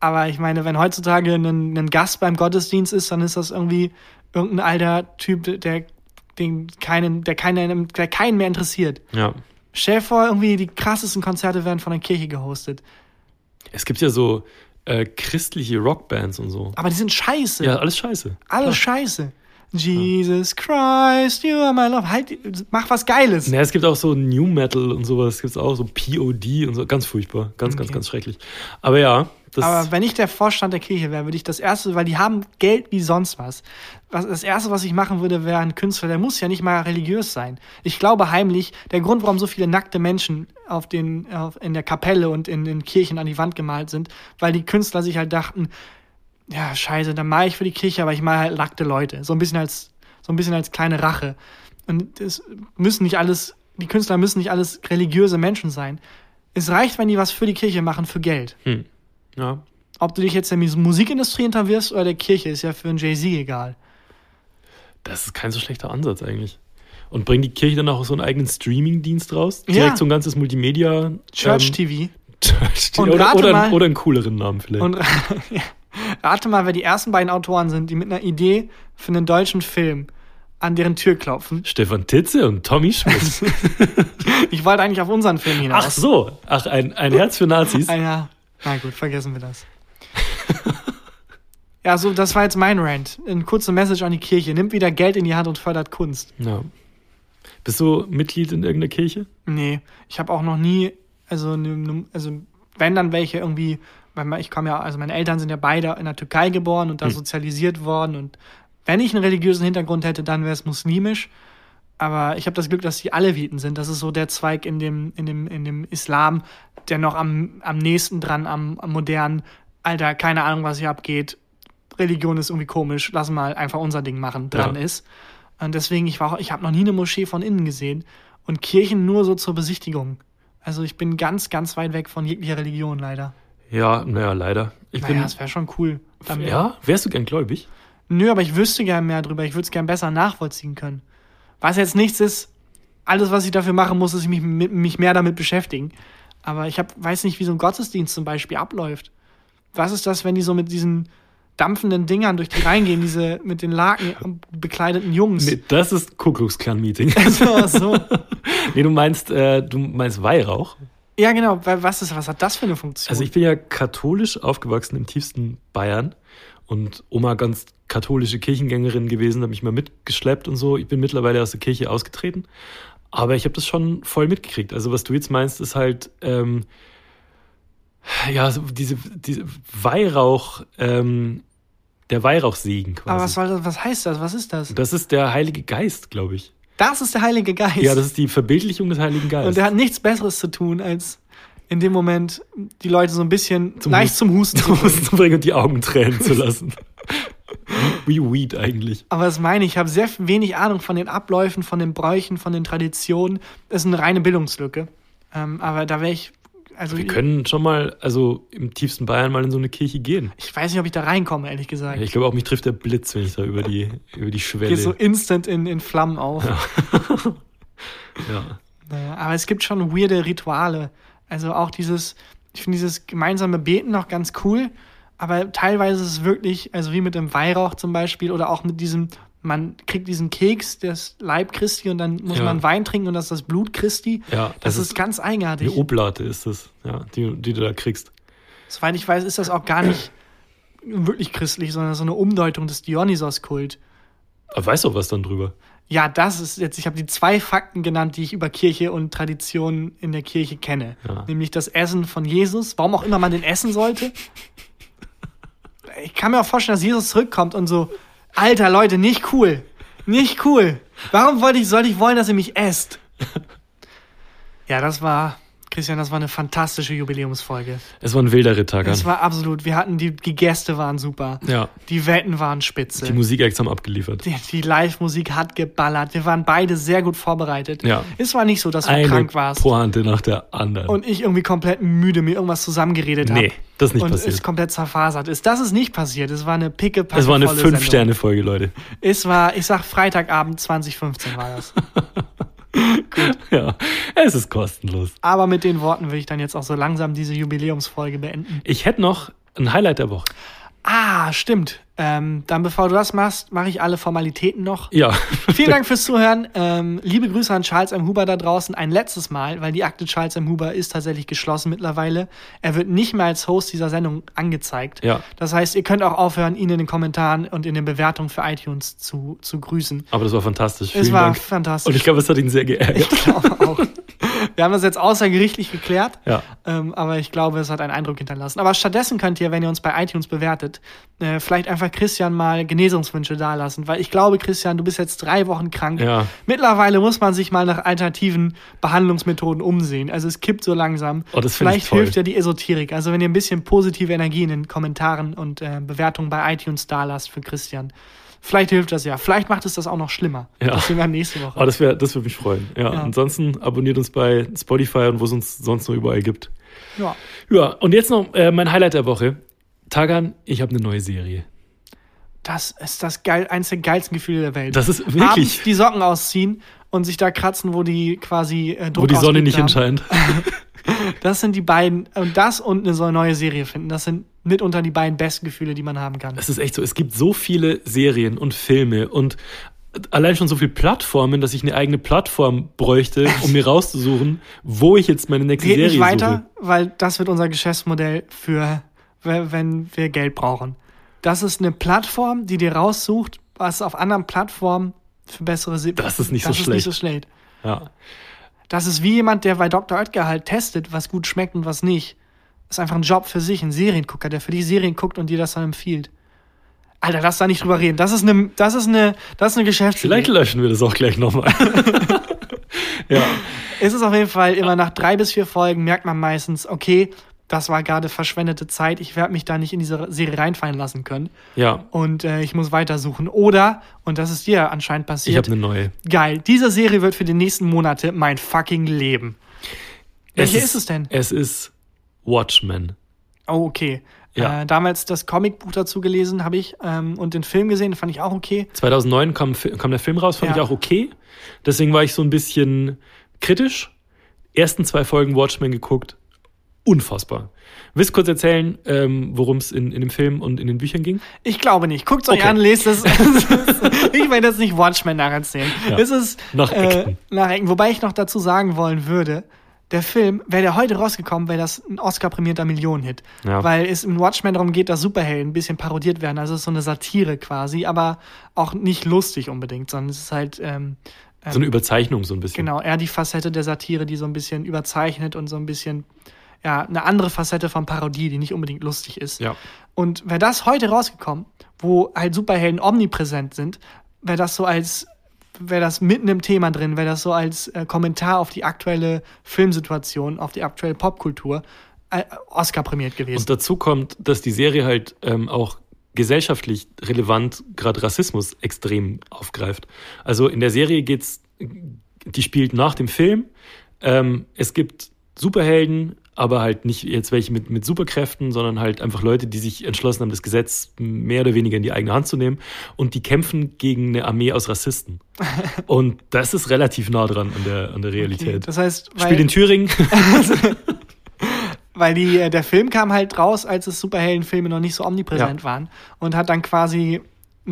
Speaker 1: Aber ich meine, wenn heutzutage ein, ein Gast beim Gottesdienst ist, dann ist das irgendwie irgendein alter Typ, der, den keinen, der, keinen, der keinen mehr interessiert.
Speaker 2: Ja.
Speaker 1: Stell dir vor, irgendwie die krassesten Konzerte werden von der Kirche gehostet.
Speaker 2: Es gibt ja so äh, christliche Rockbands und so.
Speaker 1: Aber die sind scheiße.
Speaker 2: Ja, alles scheiße.
Speaker 1: Alles scheiße. Jesus Christ, you are my love. Halt, mach was Geiles.
Speaker 2: Naja, es gibt auch so New Metal und sowas. Es gibt auch so POD und so. Ganz furchtbar. Ganz, ganz,
Speaker 1: Okay.
Speaker 2: ganz schrecklich. Aber ja, das
Speaker 1: Aber wenn ich der Vorstand der Kirche wäre, würde ich das erste, weil die haben Geld wie sonst was. was. Das erste, was ich machen würde, wäre ein Künstler, der muss ja nicht mal religiös sein. Ich glaube heimlich, der Grund, warum so viele nackte Menschen auf den, auf, in der Kapelle und in den Kirchen an die Wand gemalt sind, weil die Künstler sich halt dachten, ja, scheiße, dann male ich für die Kirche, aber ich male halt nackte Leute. So ein bisschen als, so ein bisschen als kleine Rache. Und es müssen nicht alles, die Künstler müssen nicht alles religiöse Menschen sein. Es reicht, wenn die was für die Kirche machen, für Geld.
Speaker 2: hm. Ja.
Speaker 1: Ob du dich jetzt der Mus- Musikindustrie hinterwirfst oder der Kirche, ist ja für einen Jay-Z egal.
Speaker 2: Das ist kein so schlechter Ansatz eigentlich. Und bringt die Kirche dann auch so einen eigenen Streaming-Dienst raus?
Speaker 1: Ja.
Speaker 2: Direkt so ein ganzes Multimedia.
Speaker 1: Church
Speaker 2: ähm,
Speaker 1: TV. [laughs]
Speaker 2: Church
Speaker 1: Und
Speaker 2: oder, oder,
Speaker 1: mal-
Speaker 2: oder einen cooleren Namen vielleicht.
Speaker 1: Und [laughs] ja, rate mal, wer die ersten beiden Autoren sind, die mit einer Idee für einen deutschen Film an deren Tür klopfen.
Speaker 2: Stefan Titze und Tommy Schmidt. [laughs]
Speaker 1: Ich wollte eigentlich auf unseren Film hinaus.
Speaker 2: Ach so. Ach, ein, ein Herz für Nazis.
Speaker 1: Einer. Na gut, vergessen wir das. ja, so, das war jetzt mein Rant. Eine kurze Message an die Kirche. Nimmt wieder Geld in die Hand und fördert Kunst.
Speaker 2: Ja. Bist du Mitglied in irgendeiner Kirche?
Speaker 1: Nee, ich habe auch noch nie, also, ne, ne, also wenn dann welche irgendwie weil ich komme ja, also meine Eltern sind ja beide in der Türkei geboren und da
Speaker 2: Hm.
Speaker 1: sozialisiert worden und wenn ich einen religiösen Hintergrund hätte, dann wäre es muslimisch. Aber ich habe das Glück, dass die Aleviten sind. Das ist so der Zweig in dem, in dem, in dem Islam, der noch am, am nächsten dran, am, am modernen, Alter, keine Ahnung, was hier abgeht. Religion ist irgendwie komisch, lass mal einfach unser Ding machen, dran
Speaker 2: Ja.
Speaker 1: ist. Und deswegen, ich war auch, ich habe noch nie eine Moschee von innen gesehen und Kirchen nur so zur Besichtigung. Also ich bin ganz, ganz weit weg von jeglicher Religion leider.
Speaker 2: Ja, naja, leider. Ich
Speaker 1: naja,
Speaker 2: bin,
Speaker 1: es wäre schon cool.
Speaker 2: Ja, wärst du gern gläubig?
Speaker 1: Nö, aber ich wüsste gern mehr drüber. Ich würde es gern besser nachvollziehen können. Was jetzt nichts ist, alles, was ich dafür machen muss, ist mich, mich mehr damit beschäftigen. Aber ich hab, weiß nicht, wie so ein Gottesdienst zum Beispiel abläuft. Was ist das, wenn die so mit diesen dampfenden Dingern durch die reingehen, diese mit den Laken bekleideten Jungs?
Speaker 2: Nee, das ist Ku Klux Klan Meeting. [laughs]
Speaker 1: so, so. [laughs]
Speaker 2: nee, du meinst, äh, du meinst Weihrauch?
Speaker 1: Ja, genau. Was, ist, was hat das für eine Funktion?
Speaker 2: Also ich bin ja katholisch aufgewachsen im tiefsten Bayern und Oma ganz katholische Kirchengängerin gewesen, hat mich mal mitgeschleppt und so. Ich bin mittlerweile aus der Kirche ausgetreten, aber ich habe das schon voll mitgekriegt. Also was du jetzt meinst, ist halt ähm, ja diese, diese Weihrauch, ähm, der Weihrauchsegen quasi.
Speaker 1: aber was, soll das, was heißt das? Was ist das?
Speaker 2: das ist der Heilige Geist, glaube ich.
Speaker 1: Das ist der Heilige Geist.
Speaker 2: Ja, das ist die Verbildlichung des Heiligen Geistes.
Speaker 1: Und der hat nichts Besseres zu tun, als in dem Moment die Leute so ein bisschen
Speaker 2: Zum
Speaker 1: leicht
Speaker 2: Hus-
Speaker 1: zum Husten zu
Speaker 2: zum
Speaker 1: bringen.
Speaker 2: Husten zu bringen und die Augen tränen zu lassen. [laughs] Wie Weed eigentlich.
Speaker 1: Aber das meine ich, ich habe sehr wenig Ahnung von den Abläufen, von den Bräuchen, von den Traditionen. Das ist eine reine Bildungslücke. Ähm, aber da wäre ich, also
Speaker 2: Wir können schon mal, also im tiefsten Bayern mal in so eine Kirche gehen.
Speaker 1: ich weiß nicht, ob ich da reinkomme, ehrlich gesagt.
Speaker 2: Ich glaube auch, mich trifft der Blitz, wenn ich da über die, über die Schwelle.
Speaker 1: Geht so instant in, in Flammen auf.
Speaker 2: ja. [laughs]
Speaker 1: Naja, aber es gibt schon weirde Rituale. Also auch dieses, ich finde dieses gemeinsame Beten noch ganz cool, aber teilweise ist es wirklich, also wie mit dem Weihrauch zum Beispiel oder auch mit diesem, man kriegt diesen Keks, das Leib Christi und dann muss
Speaker 2: Ja.
Speaker 1: man Wein trinken und das ist das Blut Christi.
Speaker 2: Ja,
Speaker 1: Das,
Speaker 2: das
Speaker 1: ist,
Speaker 2: ist
Speaker 1: ganz
Speaker 2: Eine
Speaker 1: eigenartig.
Speaker 2: Oblate ist das, ja, die, die du da kriegst.
Speaker 1: Soweit ich weiß, ist das auch gar nicht wirklich christlich, sondern so eine Umdeutung des Dionysos-Kult.
Speaker 2: Aber weißt du auch was dann drüber?
Speaker 1: Ja, das ist jetzt, ich habe die zwei Fakten genannt, die ich über Kirche und Tradition in der Kirche kenne.
Speaker 2: Ja.
Speaker 1: Nämlich das Essen von Jesus, warum auch immer man den essen sollte. Ich kann mir auch vorstellen, dass Jesus zurückkommt und so, alter Leute, nicht cool. Nicht cool. Warum wollte ich, sollte ich wollen, dass ihr mich esst? Ja, das war, Christian, das war eine fantastische Jubiläumsfolge.
Speaker 2: Es war ein wilder Ritt,
Speaker 1: Es war absolut, wir hatten, die, die Gäste waren super.
Speaker 2: Ja,
Speaker 1: Die Wetten waren spitze.
Speaker 2: die Musikacts haben abgeliefert.
Speaker 1: Die, die Live-Musik hat geballert. Wir waren beide sehr gut vorbereitet.
Speaker 2: Ja.
Speaker 1: Es war nicht so, dass du
Speaker 2: Eine
Speaker 1: krank warst
Speaker 2: Pointe nach der anderen.
Speaker 1: und ich irgendwie komplett müde mir irgendwas zusammengeredet habe.
Speaker 2: nee, das ist nicht
Speaker 1: und
Speaker 2: passiert.
Speaker 1: es komplett zerfasert ist. Das ist nicht passiert. Es war eine picke
Speaker 2: Es war eine
Speaker 1: Sendung.
Speaker 2: Fünf-Sterne-Folge, Leute.
Speaker 1: Es war, ich sag Freitagabend 2015 war das. [laughs] [laughs]
Speaker 2: Ja, es ist kostenlos.
Speaker 1: Aber mit den Worten will ich dann jetzt auch so langsam diese Jubiläumsfolge beenden.
Speaker 2: Ich hätte noch ein Highlight der Woche.
Speaker 1: Ah, stimmt. Ähm, dann bevor du das machst, mache ich alle Formalitäten noch.
Speaker 2: Ja. [laughs]
Speaker 1: Vielen Dank fürs Zuhören. Ähm, liebe Grüße an Charles M. Huber da draußen. Ein letztes Mal, weil die Akte Charles M. Huber ist tatsächlich geschlossen mittlerweile. Er wird nicht mehr als Host dieser Sendung angezeigt.
Speaker 2: Ja.
Speaker 1: Das heißt, ihr könnt auch aufhören, ihn in den Kommentaren und in den Bewertungen für iTunes zu, zu grüßen.
Speaker 2: Aber das war fantastisch.
Speaker 1: Es
Speaker 2: Vielen
Speaker 1: war
Speaker 2: Dank.
Speaker 1: fantastisch.
Speaker 2: Und ich glaube, es hat ihn sehr geärgert.
Speaker 1: Ich glaube auch. [laughs] Wir haben das jetzt außergerichtlich geklärt,
Speaker 2: Ja.
Speaker 1: ähm, aber ich glaube, es hat einen Eindruck hinterlassen. Aber stattdessen könnt ihr, wenn ihr uns bei iTunes bewertet, äh, vielleicht einfach Christian mal Genesungswünsche dalassen, weil ich glaube, Christian, du bist jetzt drei Wochen krank.
Speaker 2: Ja.
Speaker 1: Mittlerweile muss man sich mal nach alternativen Behandlungsmethoden umsehen. Also es kippt so langsam.
Speaker 2: Oh,
Speaker 1: vielleicht hilft ja die Esoterik. Also wenn ihr ein bisschen positive Energie in den Kommentaren und äh, Bewertungen bei iTunes dalasst für Christian, vielleicht hilft das ja. Vielleicht macht es das auch noch schlimmer.
Speaker 2: Ja.
Speaker 1: Das sehen wir nächste Woche.
Speaker 2: Aber das, wär, das würde mich freuen. Ja.
Speaker 1: Ja.
Speaker 2: Ansonsten abonniert uns bei Spotify und wo es uns sonst noch überall gibt.
Speaker 1: ja.
Speaker 2: Ja, und jetzt noch äh, mein Highlight der Woche. Tagan, ich habe eine neue Serie.
Speaker 1: Das ist das geil, eines der geilsten Gefühle der Welt.
Speaker 2: Das ist wirklich-
Speaker 1: Abends die Socken ausziehen und sich da kratzen, wo die quasi äh, Druck
Speaker 2: Wo die Sonne nicht
Speaker 1: haben.
Speaker 2: entscheint. [laughs]
Speaker 1: Das sind die beiden, und das und eine so neue Serie finden, das sind mitunter die beiden besten Gefühle, die man haben kann.
Speaker 2: Es ist echt so, es gibt so viele Serien und Filme und allein schon so viele Plattformen, dass ich eine eigene Plattform bräuchte, [laughs] um mir rauszusuchen, wo ich jetzt meine nächste
Speaker 1: Geht
Speaker 2: Serie
Speaker 1: nicht weiter,
Speaker 2: suche.
Speaker 1: weil das wird unser Geschäftsmodell für, we- wenn wir Geld brauchen. Das ist eine Plattform, die dir raussucht, was auf anderen Plattformen für bessere Se
Speaker 2: Das ist nicht so
Speaker 1: das ist
Speaker 2: schlecht.
Speaker 1: nicht so schlecht.
Speaker 2: Ja.
Speaker 1: Das ist wie jemand, der bei Dr. Oetker halt testet, was gut schmeckt und was nicht. Ist einfach ein Job für sich, ein Seriengucker, der für die Serien guckt und dir das dann empfiehlt. Alter, lass da nicht drüber reden. Das ist eine, das ist eine, das ist eine Geschäftsidee.
Speaker 2: Vielleicht löschen wir das auch gleich nochmal. [laughs] ja.
Speaker 1: Es ist auf jeden Fall immer nach drei bis vier Folgen merkt man meistens, okay, das war gerade verschwendete Zeit. Ich werde mich da nicht in diese Serie reinfallen lassen können.
Speaker 2: Ja.
Speaker 1: Und äh, ich muss weitersuchen. Oder, und das ist dir anscheinend passiert.
Speaker 2: Ich habe eine neue.
Speaker 1: Geil. Diese Serie wird für die nächsten Monate mein fucking Leben. Welche ist, es denn?
Speaker 2: Es ist Watchmen.
Speaker 1: Oh, okay.
Speaker 2: Ja.
Speaker 1: Äh, damals das Comicbuch dazu gelesen habe ich ähm, und den Film gesehen, fand ich auch okay.
Speaker 2: 2009 kam, kam der Film raus, fand
Speaker 1: Ja.
Speaker 2: ich auch okay. Deswegen war ich so ein bisschen kritisch. Ersten zwei Folgen Watchmen geguckt. Unfassbar. Willst du kurz erzählen, ähm, worum es in, in dem Film und in den Büchern ging?
Speaker 1: Ich glaube nicht. Guckt euch
Speaker 2: Okay.
Speaker 1: an, lest es. [laughs] ich werde jetzt nicht Watchmen nacherzählen.
Speaker 2: Ja.
Speaker 1: Es ist
Speaker 2: Nach
Speaker 1: Äh,
Speaker 2: Acton.
Speaker 1: nach Acton. Wobei ich noch dazu sagen wollen würde, der Film, wäre der heute rausgekommen, wäre das ein Oscar-prämierter Millionenhit.
Speaker 2: Ja.
Speaker 1: Weil es im Watchmen darum geht, dass Superhelden ein bisschen parodiert werden. Also es ist so eine Satire quasi, aber auch nicht lustig unbedingt, sondern es ist halt ähm,
Speaker 2: So eine Überzeichnung so ein bisschen.
Speaker 1: Genau, eher die Facette der Satire, die so ein bisschen überzeichnet und so ein bisschen, ja, eine andere Facette von Parodie, die nicht unbedingt lustig ist.
Speaker 2: Ja.
Speaker 1: Und wäre das heute rausgekommen, wo halt Superhelden omnipräsent sind, wäre das so als, wäre das mitten im Thema drin, wäre das so als äh, Kommentar auf die aktuelle Filmsituation, auf die aktuelle Popkultur, äh, Oscar prämiert gewesen.
Speaker 2: Und dazu kommt, dass die Serie halt ähm, auch gesellschaftlich relevant gerade Rassismus extrem aufgreift. Also in der Serie geht's, die spielt nach dem Film. Ähm, es gibt Superhelden, aber halt nicht jetzt welche mit, mit Superkräften, sondern halt einfach Leute, die sich entschlossen haben, das Gesetz mehr oder weniger in die eigene Hand zu nehmen. Und die kämpfen gegen eine Armee aus Rassisten. [laughs] Und das ist relativ nah dran an der, an der Realität.
Speaker 1: das heißt, weil,
Speaker 2: Spielt in Thüringen. [laughs]
Speaker 1: weil die, äh, der Film kam halt raus, als es Superheldenfilme noch nicht so omnipräsent
Speaker 2: Ja.
Speaker 1: waren und hat dann quasi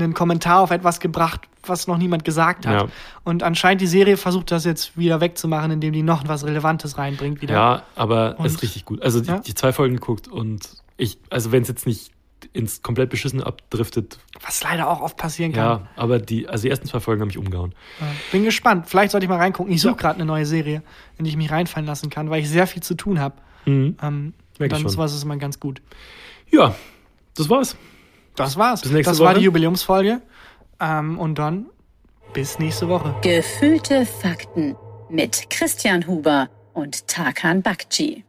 Speaker 1: einen Kommentar auf etwas gebracht, was noch niemand gesagt hat.
Speaker 2: Ja.
Speaker 1: Und anscheinend die Serie versucht das jetzt wieder wegzumachen, indem die noch was Relevantes reinbringt wieder.
Speaker 2: Ja, aber
Speaker 1: Und-
Speaker 2: ist richtig gut. Also die,
Speaker 1: Ja.
Speaker 2: die zwei Folgen geguckt und ich, also wenn es jetzt nicht ins komplett Beschissene abdriftet,
Speaker 1: Was leider auch oft passieren kann.
Speaker 2: ja, aber die, also die ersten zwei Folgen haben mich umgehauen.
Speaker 1: Ja. Bin gespannt. Vielleicht sollte ich mal reingucken. Ich suche
Speaker 2: Ja.
Speaker 1: gerade eine neue Serie, in die ich mich reinfallen lassen kann, weil ich sehr viel zu tun habe.
Speaker 2: Mhm.
Speaker 1: Ähm, dann sowas ist immer ganz gut.
Speaker 2: Ja, das war's.
Speaker 1: Das war's.
Speaker 2: Bis nächste
Speaker 1: das war
Speaker 2: Woche.
Speaker 1: die Jubiläumsfolge. Ähm, und dann bis nächste Woche.
Speaker 3: Gefühlte Fakten mit Christian Huber und Tarkan Bakci.